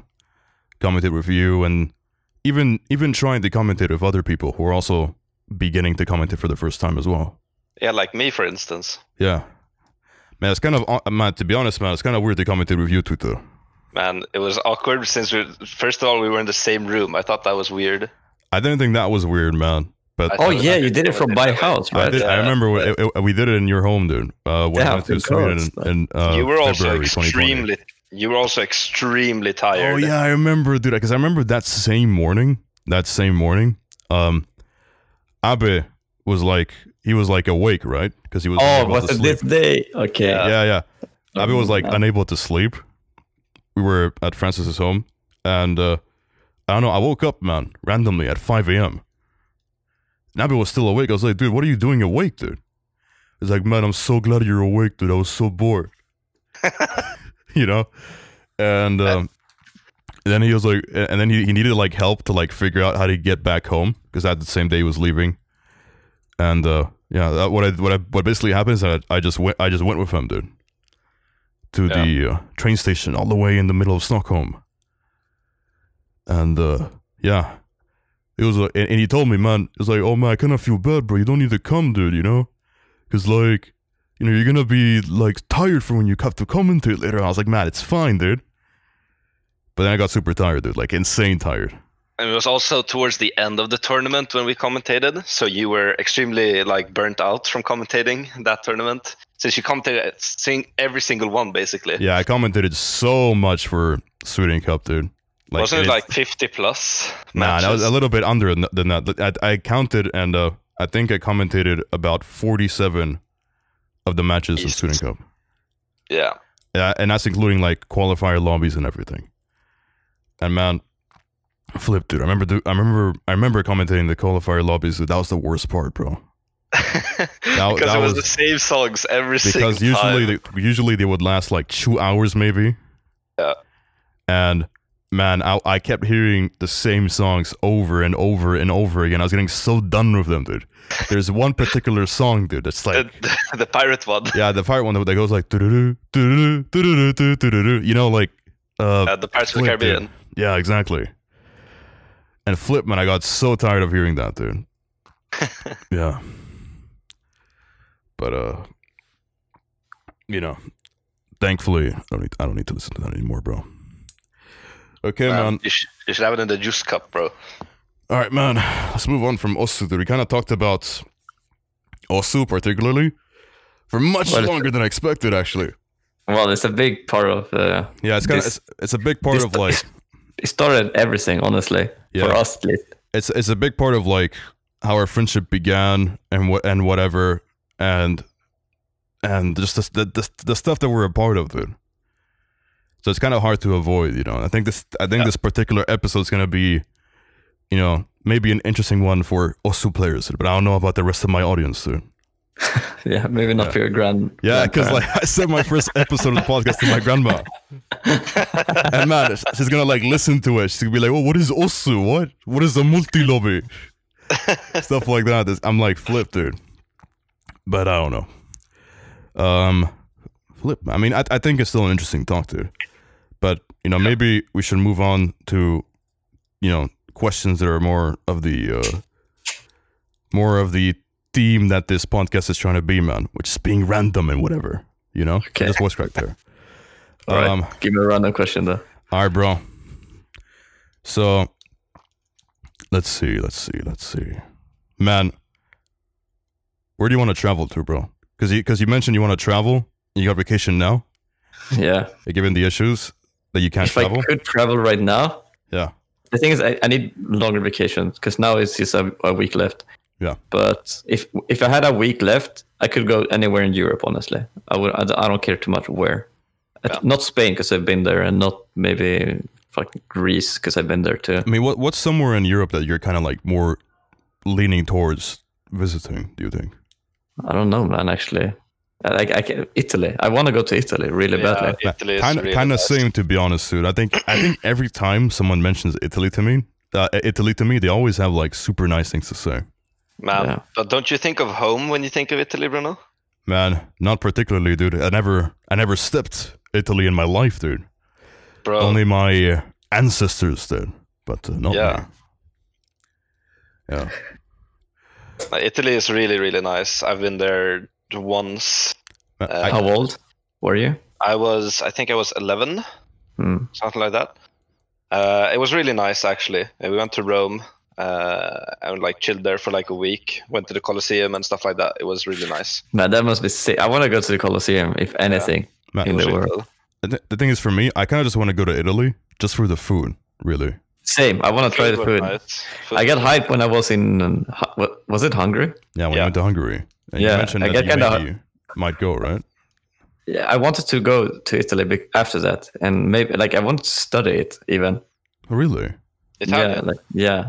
commentate with you, and even even trying to commentate with other people who are also beginning to commentate for the first time as well. Yeah, like me, for instance. Yeah, man, it's kind of uh, man. To be honest, man, it's kind of weird to commentate with you two though. Man, it was awkward since we first of all we were in the same room. I thought that was weird. I didn't think that was weird, man. But Oh thought- yeah, you did it from my that way. house, I right? did. I remember but- it, it- we did it in your home, dude. Uh, when Yeah, I went to Sweden course. in, in uh, you were also February extremely. You were also extremely tired. Oh yeah, I remember, dude. Because I remember that same morning. That same morning, um, Abe was like he was like awake, right? Because he was Oh, unable was it this day? Okay. Yeah. Yeah, yeah. Abe was like Yeah. unable to sleep. We were at Francis's home, and uh, I don't know. I woke up, man, randomly at 5 a.m. Nabi was still awake. I was like, dude, what are you doing awake, dude? He's like, man, I'm so glad you're awake, dude. I was so bored. you know? and um, then he was like, and then he, he needed like help to like figure out how to get back home because that the same day he was leaving, and uh, yeah, that, what I what I what basically happened is that I just went I just went with him, dude, to Yeah. the uh, train station all the way in the middle of Stockholm, and uh, yeah, it was like, and, and he told me, man, it's like, oh man, I kind of feel bad, bro. You don't need to come, dude. You know, because like you know, you're gonna be like tired from when you have to commentate later. I was like, man, it's fine, dude. But then I got super tired, dude, like insane tired. And it was also towards the end of the tournament when we commentated, so you were extremely like burnt out from commentating that tournament, since you commentated sing every single one basically. Yeah, I commentated so much for Sweden Cup, dude. Wasn't it like 50 plus? Nah, that was a little bit under than that. I, I counted and uh, I think I commented about 47 of the matches in Jesus. Sweden Cup. Yeah. Yeah, and that's including like qualifier lobbies and everything. And man, flip, dude. I remember, I remember, I remember commentating the qualifier lobbies. Dude, that was the worst part, bro. because that it was, was- the same songs every Because single usually, time. they, usually they would last like two hours, maybe. Yeah. And man, I, I kept hearing the same songs over and over and over again. I was getting so done with them, dude. There's one particular song, dude. That's like the, the pirate one. Yeah, the pirate one that that goes like doo-doo-doo, doo-doo-doo, doo-doo-doo. you know, like uh, Uh, the Pirates of the dude. Caribbean. yeah, exactly. And Flip, man, I got so tired of hearing that, dude. yeah, but uh, you know, thankfully, I don't need I don't need to listen to that anymore, bro. Okay, Man, man. You, sh- you should have it in the juice cup, bro. All right, man. Let's move on from Osu. dude. We kind of talked about Osu particularly for much Well, longer than I expected, actually. Well, it's a big part of. Uh, Yeah, it's kind of it's, it's a big part this- of like it started everything, honestly, Yeah. for us at least. it's it's a big part of like how our friendship began and what and whatever and and just the, the the stuff that we're a part of, dude. So it's kind of hard to avoid, you know. I think this I think Yeah. this particular episode is gonna be, you know, maybe an interesting one for Osu players, but I don't know about the rest of my audience, dude. Yeah, maybe not for your grand. Yeah, because like I said, my first episode of the podcast to my grandma, and man, she's gonna like listen to it. She's gonna be like, "Oh, what is Osu? What? What is a multi lobby?" Stuff like that. I'm like, flipped, dude. But I don't know. Um, flip. I mean, I I think it's still an interesting talk, dude. But you know, maybe we should move on to, you know, questions that are more of the, uh, more of the theme that this podcast is trying to be, man, which is being random and whatever. You know, Okay. just voice crack there. All right, Um, give me a random question though. all right, bro. So, let's see, let's see, let's see. Man, where do you want to travel to, bro? Because you, cause you mentioned you want to travel. You got vacation now. Yeah, Given the issues that you can't if travel. I could travel right now, Yeah. the thing is, I, I need longer vacation because now it's just a, a week left. Yeah. But if if I had a week left, I could go anywhere in Europe. Honestly, I would. I, don't- I don't care too much where. Yeah. Not Spain because I've been there, and not maybe fucking Greece because I've been there too. I mean, what what's somewhere in Europe that you're kind of like more leaning towards visiting? Do you think? I don't know, man. Actually, like I can, Italy. I want to go to Italy really badly. Italy is Kind of, really kind of nice. same to be honest, dude. I think I think every time someone mentions Italy to me, uh, Italy to me, they always have like super nice things to say. Man, Yeah. but don't you think of home when you think of Italy, Bruno? Man, not particularly, dude. I never, I never stepped Italy in my life, dude. Bro, Only my uh, ancestors did, but uh, not Yeah. me. Yeah, Italy is really, really nice. I've been there once. Uh, How old were you? I was, I think I was 11, Hmm. something like that. Uh, it was really nice, actually. Uh, We went to Rome uh, and like chilled there for like a week. Went to the Colosseum and stuff like that. It was really nice. Man, that must be sick. I want to go to the Colosseum, if anything. man, in the world. cool. the, the thing is, for me, I kind of just want to go to Italy just for the food, really. Same. I want to try the food. nice. Food I got was- hyped when I was in. Hu- what was it? Hungary? Yeah, when you Yeah. went to Hungary, and you Yeah, mentioned I that get you kinda- might go, right? Yeah, I wanted to go to Italy after that, and maybe like I wanted to study it even. Oh, really? Italian. Yeah, like yeah,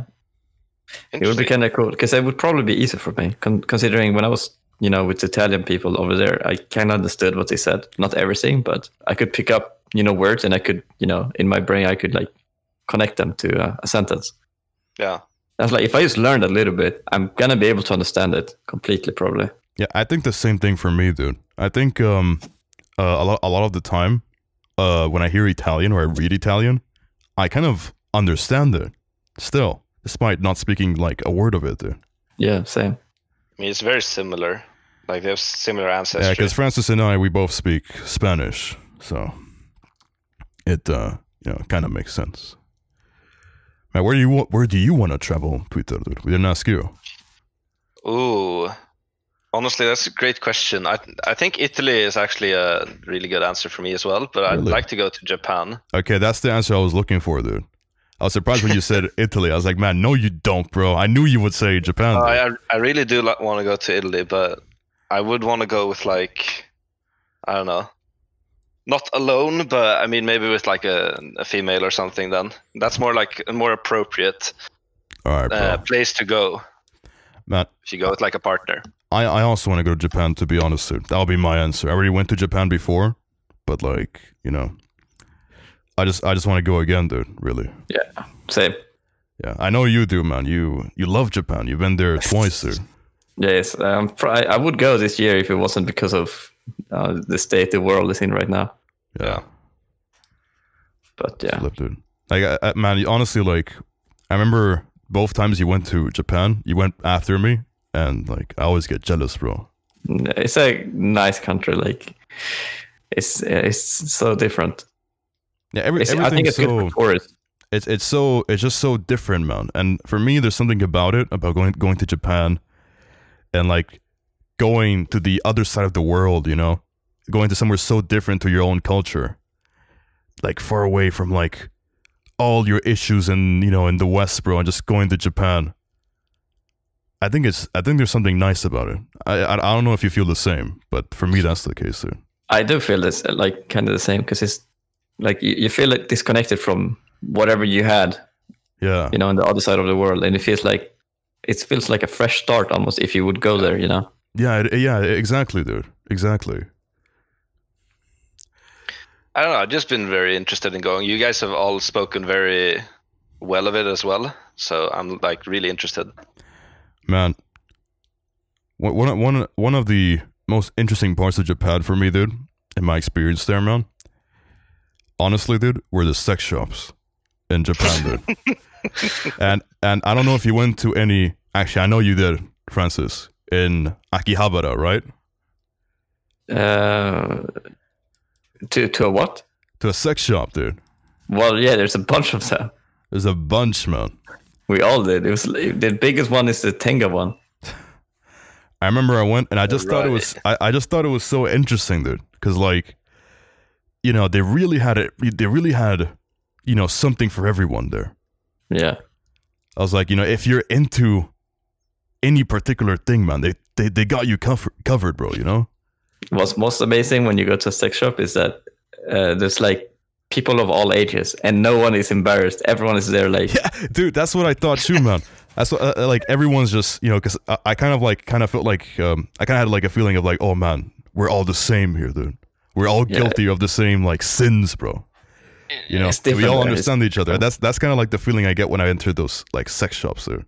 it would be kind of cool because it would probably be easier for me, con- considering when I was you know with Italian people over there, I kind of understood what they said. Not everything, but I could pick up you know words, and I could you know in my brain I could like connect them to uh, a sentence. Yeah. That's like, if I just learned a little bit, I'm gonna be able to understand it completely, probably. Yeah, I think the same thing for me, dude. I think um, uh, a lot a lot of the time, uh, when I hear Italian or I read Italian, I kind of understand it still, despite not speaking like a word of it, dude. Yeah, same. I mean, it's very similar. Like they have similar ancestry. Yeah, because Francis and I we both speak Spanish, so it uh, you know kind of makes sense. Man, where do you where do you want to travel, Twitter, dude? We didn't ask you. Ooh. Honestly, that's a great question. I I think Italy is actually a really good answer for me as well, but I'd Really? like to go to Japan. Okay, that's the answer I was looking for, dude. I was surprised when you said Italy. I was like, man, no, you don't, bro. I knew you would say Japan. Uh. I I- I really do like, want to go to Italy, but I would want to go with like I don't know, not alone, but I mean maybe with like a, a female or something. Then that's more like a more appropriate All right, uh, place to go man, if you go with like a partner. I, I also want to go to Japan, to be honest, dude. That'll be my answer. I already went to Japan before, but like, you know, I just I just want to go again, dude. Really. Yeah, same. Yeah, I know you do, man. You you love Japan. You've been there twice, dude. Yes, um, I would go this year if it wasn't because of uh, the state the world is in right now. Yeah, But yeah, flip, dude. Like, I, I, man, honestly, like, I remember both times you went to Japan. You went after me, and like, I always get jealous, bro. Mm, it's a nice country. Like it's it's so different. Yeah, every, It's, I think it's good so for tourists. it's it's so it's just so different, man. And for me, there's something about it about going going to Japan, and like going to the other side of the world. You know, going to somewhere so different to your own culture, like far away from like all your issues in you know in the West, bro, and just going to Japan. I think it's I think there's something nice about it. I I, I don't know if you feel the same, but for me, that's the case, dude. I do feel this like kind of the same because it's like you, you feel like disconnected from whatever you had, Yeah, you know, on the other side of the world, and it feels like it feels like a fresh start almost if you would go there, you know. Yeah, yeah, exactly, dude, exactly. I don't know. I've just been very interested in going. You guys have all spoken very well of it as well, so I'm like really interested. Man, one one one one of the most interesting parts of Japan for me, dude, in my experience there, man. Honestly, dude, were the sex shops in Japan, dude. and and I don't know if you went to any. Actually, I know you did, Francis, in Akihabara, right? Uh, to to a what? To a sex shop, dude. Well, yeah, there's a bunch of them. There's a bunch, man. We all did. It was the biggest one is the Tenga one. I remember I went and I just thought it was I, I just thought it was so interesting, dude. Cause like, you know, they really had it they really had, you know, something for everyone there. Yeah, I was like, you know, if you're into any particular thing, man, they they, they got you cover, covered, bro, you know? what's most amazing when you go to a sex shop is that uh, there's like people of all ages and no one is embarrassed. Everyone is there like Yeah, dude, that's what I thought too, man. That's what, uh, like everyone's just, you know, cuz I, I kind of like kind of felt like um I kind of had like a feeling of like, oh man, we're all the same here, dude. We're all Yeah. guilty of the same like sins, bro. You know, we all understand each other. That's that's kind of like the feeling I get when I enter those like sex shops there.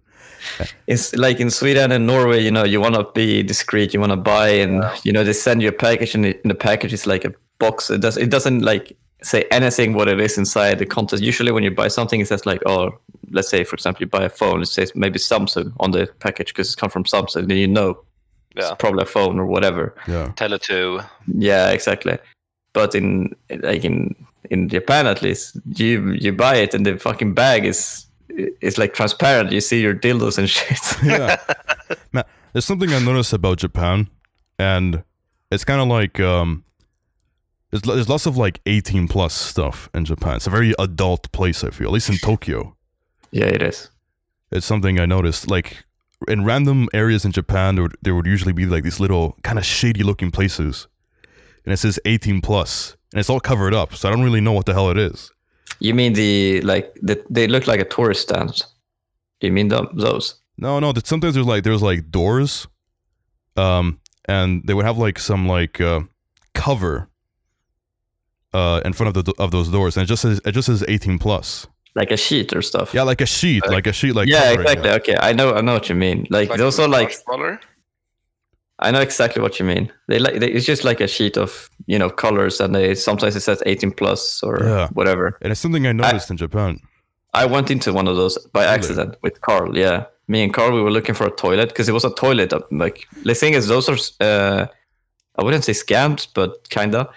It's like in Sweden and Norway, you know, you want to be discreet, you want to buy, and you know they send you a package, and it- in the package is like a box. It does it doesn't like say anything what it is inside the content. Usually, when you buy something, it says like, oh, let's say for example, you buy a phone, it says maybe Samsung on the package because it's come from Samsung. Then you know Yeah. it's probably a phone or whatever. Yeah. Tele2. Yeah, exactly. But in like in in Japan at least, you you buy it and the fucking bag is it's like transparent. You see your dildos and shit. yeah. Man, there's something I noticed about Japan, and it's kind of like um, there's there's lots of like 18 plus stuff in Japan. It's a very adult place. I feel, at least in Tokyo. yeah, it is. It's something I noticed. Like in random areas in Japan, there would, there would usually be like these little kind of shady looking places, and it says 18 plus, and it's all covered up. So I don't really know what the hell it is. You mean the like the, they look like a tourist stand? You mean them, those? No, no. that Sometimes there's like there's like doors, um, and they would have like some like uh, cover uh, in front of the of those doors, and it just says it just says 18 plus. like a sheet or stuff. Yeah, like a sheet, Like- like a sheet, like yeah, covering it. exactly. Okay, I know, I know what you mean. Like, Like those are like, massage parlor? I know exactly what you mean. They like, they, it's just like a sheet of you know colors, and they sometimes it says 18 plus or Yeah. whatever. And it's something I noticed in Japan. I went into one of those by accident with Carl. Yeah, me and Carl we were looking for a toilet because it was a toilet. uh, Like the thing is, those are uh, I wouldn't say scams, but kinda.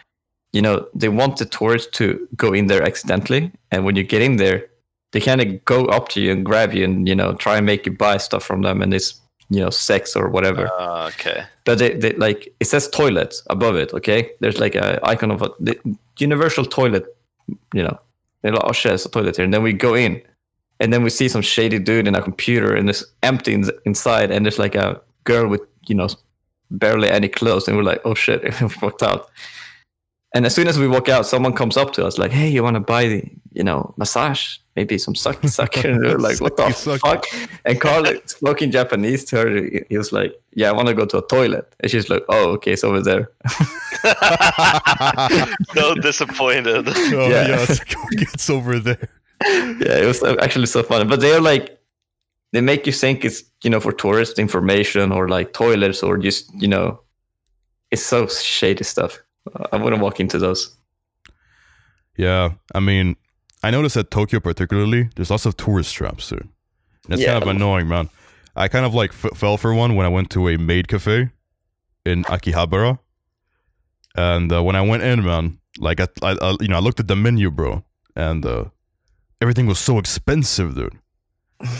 You know, they want the tourists to go in there accidentally, and when you get in there, they kind of go up to you and grab you and you know try and make you buy stuff from them, and it's you know sex or whatever. Ah, okay. But they, they like it says toilet above it. Okay, there's like a icon of a the universal toilet. You know, they're like, oh shit, it's a toilet here. And then we go in, and then we see some shady dude in a computer, and it's empty in, inside, and there's like a girl with you know barely any clothes, and we're like, oh shit, we walked out. And as soon as we walk out, someone comes up to us like, "Hey, you want to buy the, you know, massage? Maybe some sucky sucky." And we're like, "What the Sucky sucky. fuck?" And Carl like, spoke Japanese to her. He- He was like, "Yeah, I want to go to a toilet." And she's like, "Oh, okay, it's over there." so disappointed. Oh Yeah. yeah, it's, it's over there. yeah, it was actually so funny. But they're like, they make you think it's you know for tourist information or like toilets or just you know, it's so shady stuff. I wouldn't walk into those. Yeah, I mean, I noticed at Tokyo particularly, there's lots of tourist traps, dude. And it's kind of annoying, man. I kind of like f- fell for one when I went to a maid cafe in Akihabara, and uh, when I went in, man, like I, I, I, you know, I looked at the menu, bro, and uh, everything was so expensive, dude.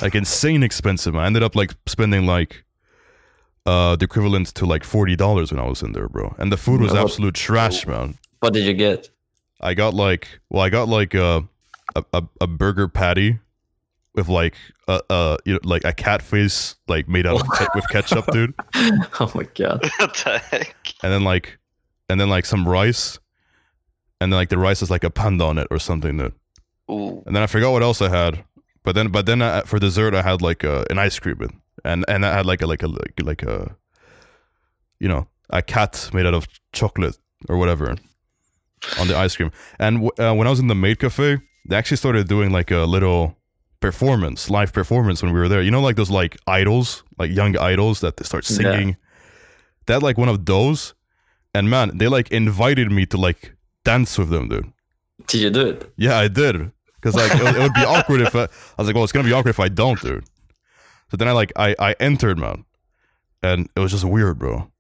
Like insane expensive. I ended up like spending like uh the equivalent to like forty dollars when I was in there, bro. And the food was What- absolute trash, man. What did you get? I got like, well, I got like a a, a, a burger patty with like a, a you know like a cat face like made out of ke- with ketchup, dude, oh my god! what the heck? and then like and then like some rice, and then like the rice is like a panda on it or something, dude. Ooh. And then I forgot what else I had, but then but then I, for dessert I had like uh, an ice cream in, and and I had like a like a like, like a you know a cat made out of chocolate or whatever on the ice cream. And w- uh, when I was in the maid cafe, they actually started doing like a little performance, live performance when we were there. You know, like those like idols, like young idols that they start singing. They had like one of those, and man, they like invited me to like dance with them, dude. Did you do it? Yeah, I did. Because like it, would- it would be awkward if I, I was like, well, it's gonna be awkward if I don't, dude. So then I like I I entered, man, and it was just weird, bro.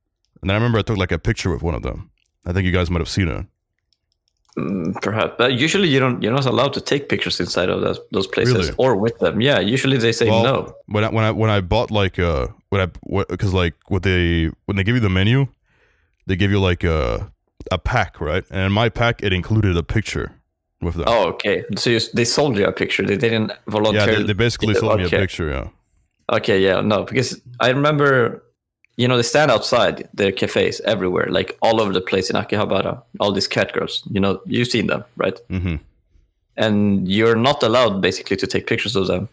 And then I remember I took like a picture with one of them. I think you guys might have seen it. Mm, perhaps, but usually you don't. You're not allowed to take pictures inside of those, those places Really? or with them. Yeah, usually they say Well, no. When I when I when I bought like uh when I because like what they when they give you the menu, they give you like a a pack, right? And in my pack, it included a picture with them. Oh, okay. So you, they sold you a picture. They didn't yeah, voluntarily. they, they basically sold me a picture. Yeah. Okay, yeah, no, because I remember, you know, they stand outside their cafes everywhere, like all over the place in Akihabara. All these cat girls, you know, you've seen them, right? hmm And you're not allowed basically to take pictures of them.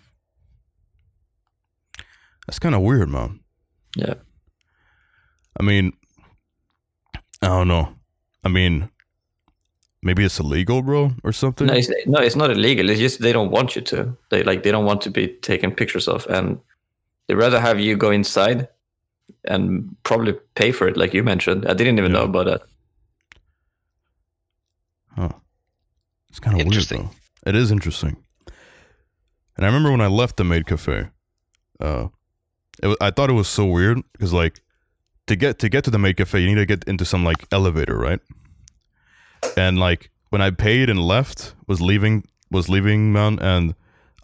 That's kind of weird, man. Yeah. I mean, I don't know. I mean, maybe it's illegal, bro, or something. No, it's, no, it's not illegal. It's just they don't want you to. They like they don't want to be taken pictures of, and they rather have you go inside and probably pay for it, like you mentioned. I didn't even Yeah. know about that. Huh. It's kind of weird, though. It is interesting. And I remember when I left the maid cafe, uh, it, wa- I thought it was so weird because like to get to get to the maid cafe, you need to get into some like elevator, right? And like when I paid and left, was leaving was leaving, man, and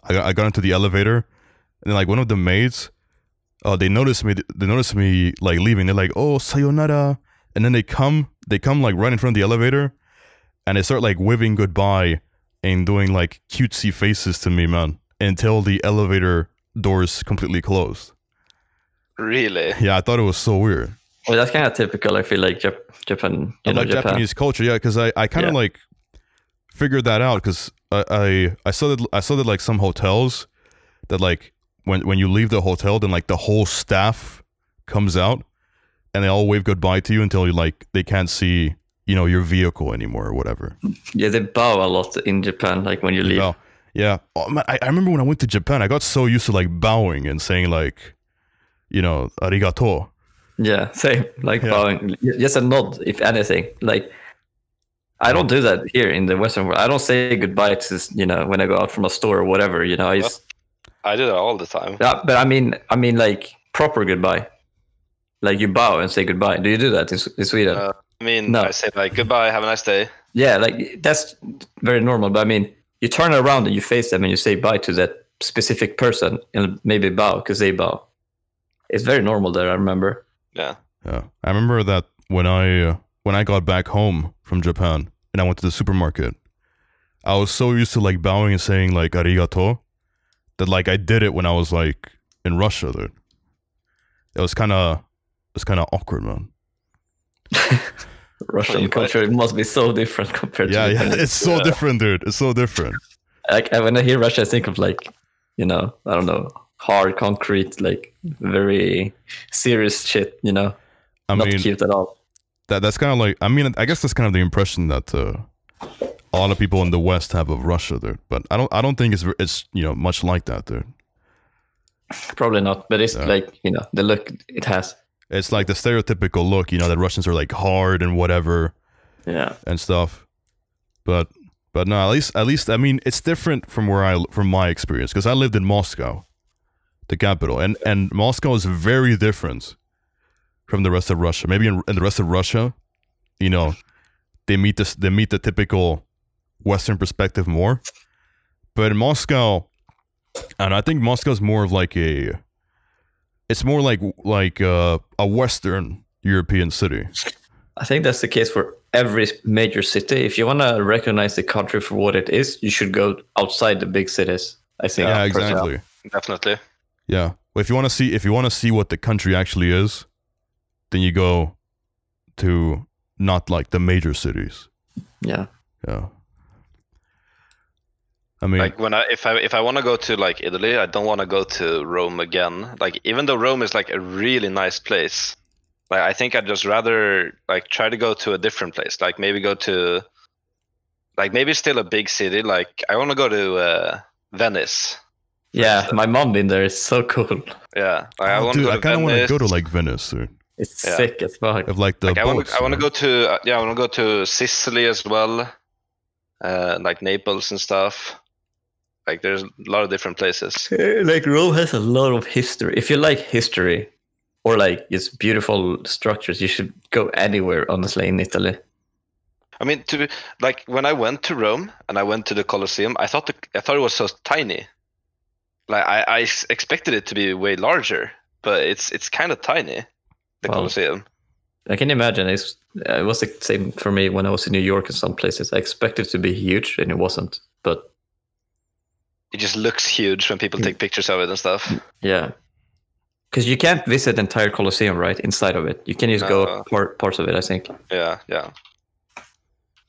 I I got into the elevator, and then like one of the maids, uh, they notice me. They notice me like leaving. They're like, "Oh, sayonara," and then they come, they come like right in front of the elevator, and they start like waving goodbye and doing like cutesy faces to me, man, until the elevator doors completely closed. Really? Yeah, I thought it was so weird. Well, that's kind of typical. I feel like Jap- Japan, you know, like Japan. Japanese culture, yeah, because I, I kind of Yeah. like figured that out because I, I I saw that I saw that like some hotels that like when when you leave the hotel, then like the whole staff comes out and they all wave goodbye to you until you like they can't see you know your vehicle anymore or whatever. Yeah, they bow a lot in Japan, like when you leave. Bow. Yeah. Oh, man, I, I remember when I went to Japan, I got so used to like bowing and saying like, you know, arigato. Yeah, same. Like Yeah. bowing, Y- just a nod, if anything. Like, I don't do that here in the Western world. I don't say goodbye to you know when I go out from a store or whatever. You know, I just, I do that all the time. yeah, but I mean, I mean like proper goodbye. Like you bow and say goodbye. Do you do that in, in Sweden? Uh, I mean, No. I say like goodbye, have a nice day. yeah, like that's very normal. But I mean, you turn around and you face them and you say bye to that specific person and maybe bow because they bow. It's very normal there. I remember. Yeah. Yeah, I remember that when I uh, when I got back home from Japan and I went to the supermarket, I was so used to like bowing and saying like arigato that like I did it when I was like in Russia, dude. It was kind of it was kind of awkward, man. Russian you- culture must be so different compared Yeah, to yeah, Japan. it's so Yeah. different, dude. It's so different. like when I hear Russia, I think of like, you know, I don't know, hard concrete, like very serious shit. You know, I not mean, cute at all. that that's kind of like I mean, I guess that's kind of the impression that uh, a lot of people in the West have of Russia, there, But I don't I don't think it's it's you know much like that, dude. Probably not, but it's Yeah. like you know the look it has. It's like the stereotypical look, you know, that Russians are like hard and whatever. Yeah, and stuff. But but no, at least at least I mean it's different from where I from my experience because I lived in Moscow, the capital, and and Moscow is very different from the rest of Russia. Maybe in, in the rest of Russia, you know, they meet this they meet the typical Western perspective more, but in Moscow, and I think Moscow is more of like a, it's more like like uh, a Western European city. I think that's the case for every major city. If you want to recognize the country for what it is, you should go outside the big cities. I think. yeah exactly. Definitely. Yeah. Well, if you want to see if you want to see what the country actually is, then you go to not like the major cities. Yeah. Yeah. I mean, Like when I if I if I want to go to like Italy, I don't want to go to Rome again. Like even though Rome is like a really nice place, like I think I'd just rather like try to go to a different place. Like maybe go to like maybe still a big city. Like I want to go to uh, Venice. Yeah, my mom been there. It's so cool. Yeah, like, I oh, want dude, to go I kind of want to go to like Venice, dude. It's Yeah. sick as fuck. Of like the like I want boats. to I want to go to uh, yeah I want to go to Sicily as well, uh, like Naples and stuff. Like there's a lot of different places. like Rome has a lot of history. If you like history or like its beautiful structures, you should go anywhere. Honestly, in Italy. I mean, to be, like when I went to Rome and I went to the Colosseum, I thought the, I thought it was so tiny. Like I, I expected it to be way larger, but it's it's kind of tiny. The Wow. Colosseum. I can imagine. It's, uh, it was the same for me when I was in New York and some places. I expected it to be huge, and it wasn't. But It just looks huge when people Mm. take pictures of it and stuff. yeah, because you can't visit the entire Colosseum, right? Inside of it, you can just go part parts of it. I think. Yeah, yeah.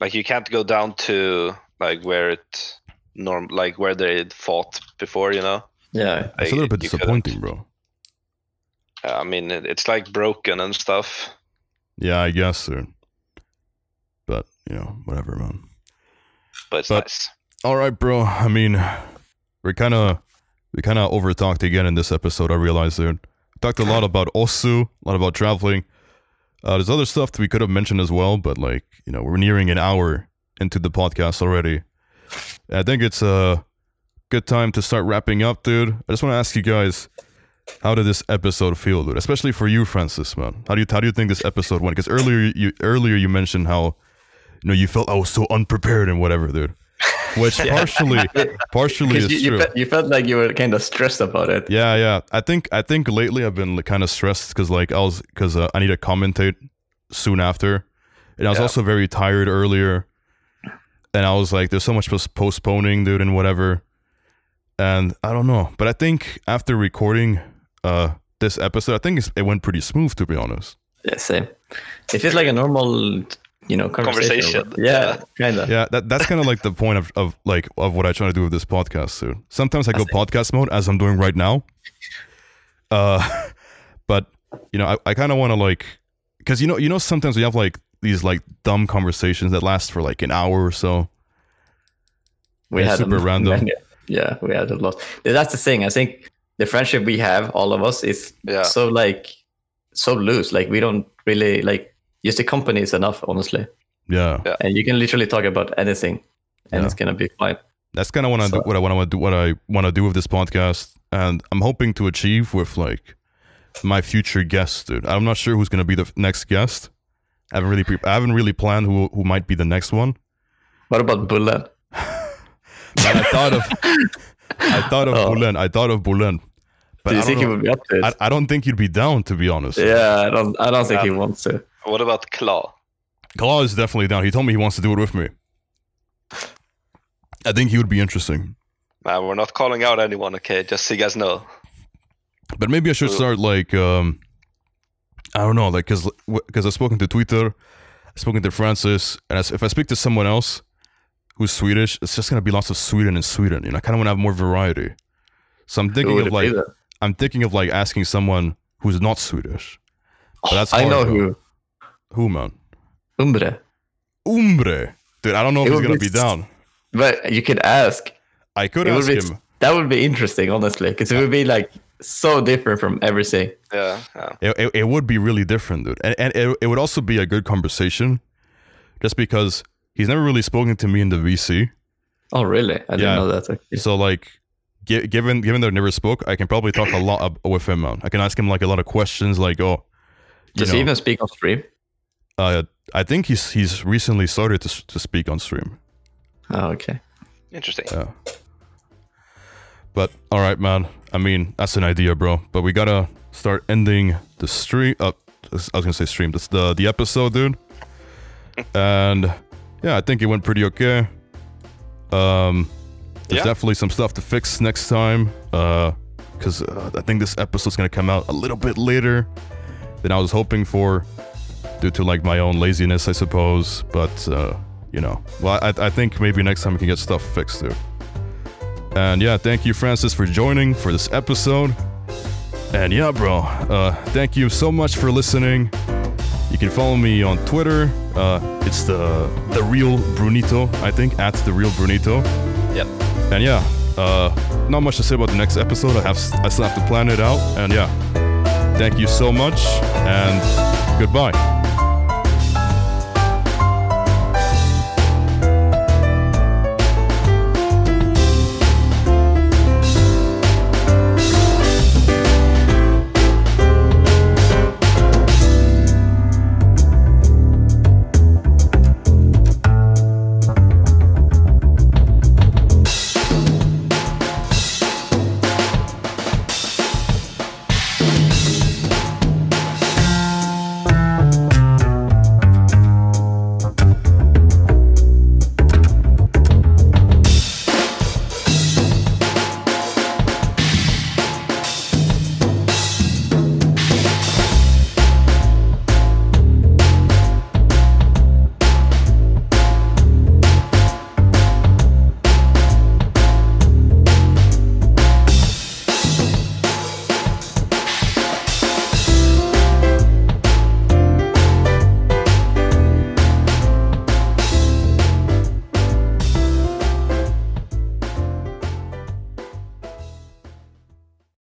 Like you can't go down to like where it norm like where they fought before, you know. Yeah, It's a little bit you couldn't. disappointing, bro. Yeah, I mean, it's like broken and stuff. Yeah, I guess, dude. But you know, whatever, man. But it's But- nice. All right, bro. I mean, we're kind of we kind of over talked again in this episode. I realized, dude. We talked a lot about Osu, a lot about traveling. Uh, there's other stuff that we could have mentioned as well, but like you know, we're nearing an hour into the podcast already. I think it's a good time to start wrapping up, dude. I just want to ask you guys, how did this episode feel, dude? Especially for you, Francis, man. How do you how do you think this episode went? Because earlier you earlier you mentioned how you know you felt I was so unprepared and whatever, dude. Which partially partially is you, you, true. felt, you felt like you were kind of stressed about it. Yeah, yeah. I think I think lately I've been kind of stressed because like I was because uh, I need to commentate soon after, and I was Yeah. also very tired earlier, and I was like, "There's so much pos- postponing, dude, and whatever." And I don't know, but I think after recording uh this episode, I think it's, it went pretty smooth to be honest. Yeah, same. It feels like a normal, you know, conversation. Conversation, Yeah, kind of. Yeah, that that's kind of like the point of, of like of what I try to do with this podcast too. Sometimes I go podcast mode as I'm doing right now. Uh, but you know, I, I kind of want to like, because you know, you know, sometimes we have like these like dumb conversations that last for like an hour or so. we Yeah, had super random. many- yeah, we had a lot. That's the thing. I think the friendship we have, all of us, is Yeah. so like so loose. Like we don't really like just the company is enough, honestly. Yeah, And you can literally talk about anything, and Yeah. it's gonna be fine. that's kind of what I do, So- what I want to do. What I want to do with this podcast, and I'm hoping to achieve with like my future guests, dude. I'm not sure who's gonna be the next guest. I haven't really pre- I haven't really planned who who might be the next one. What about Bullen? But I thought of I thought of Oh. Bulen. I thought of Bulen. But Do you I think don't he would be up to it? I, I don't think he'd be down, to be honest. yeah, I don't. I don't think he Um, wants to. What about Claw? Claw is definitely down. He told me he wants to do it with me. I think he would be interesting. Man, we're not calling out anyone, okay? Just so you guys know. But maybe I should start like um I don't know, like cuz cuz I've spoken to Twitter, I've spoken to Francis, and if I speak to someone else who's Swedish, it's just going to be lots of Sweden and Sweden. You know, I kind of want to have more variety. So I'm thinking of like then? I'm thinking of like asking someone who's not Swedish. But that's I know who. Who man? Umbre. Umbre. Dude, I don't know if It he's gonna be be down. But you could ask. I could It ask be- him. That would be interesting, honestly, because it would be like so different from everything. Yeah, yeah. It, it, it would be really different, dude. And, and it, it would also be a good conversation just because he's never really spoken to me in the VC. Oh, really? I Yeah. didn't know that. actually. So, like, gi- given given that I never spoke, I can probably talk a lot ab- with him, man. I can ask him, like, a lot of questions, like, oh, you Does know, he even speak on stream? uh, I think he's he's recently started to, to speak on stream. Oh, okay. Interesting. Yeah. But all right, man. I mean, that's an idea, bro. But we gotta start ending the stream. Uh, I was gonna say stream. That's the the episode, dude. and yeah, I think it went pretty okay. Um, there's Yeah. definitely some stuff to fix next time. Uh, because uh, I think this episode's gonna come out a little bit later than I was hoping for, due to like my own laziness, I suppose. But uh, you know, well, I, I think maybe next time we can get stuff fixed, dude. And yeah, thank you, Francis, for joining for this episode. And yeah, bro, uh, thank you so much for listening. You can follow me on Twitter. Uh, it's the the real Brunito, I think, at the real Brunito. Yep. And yeah, uh, not much to say about the next episode. I have I still have to plan it out. And yeah, thank you so much, and goodbye.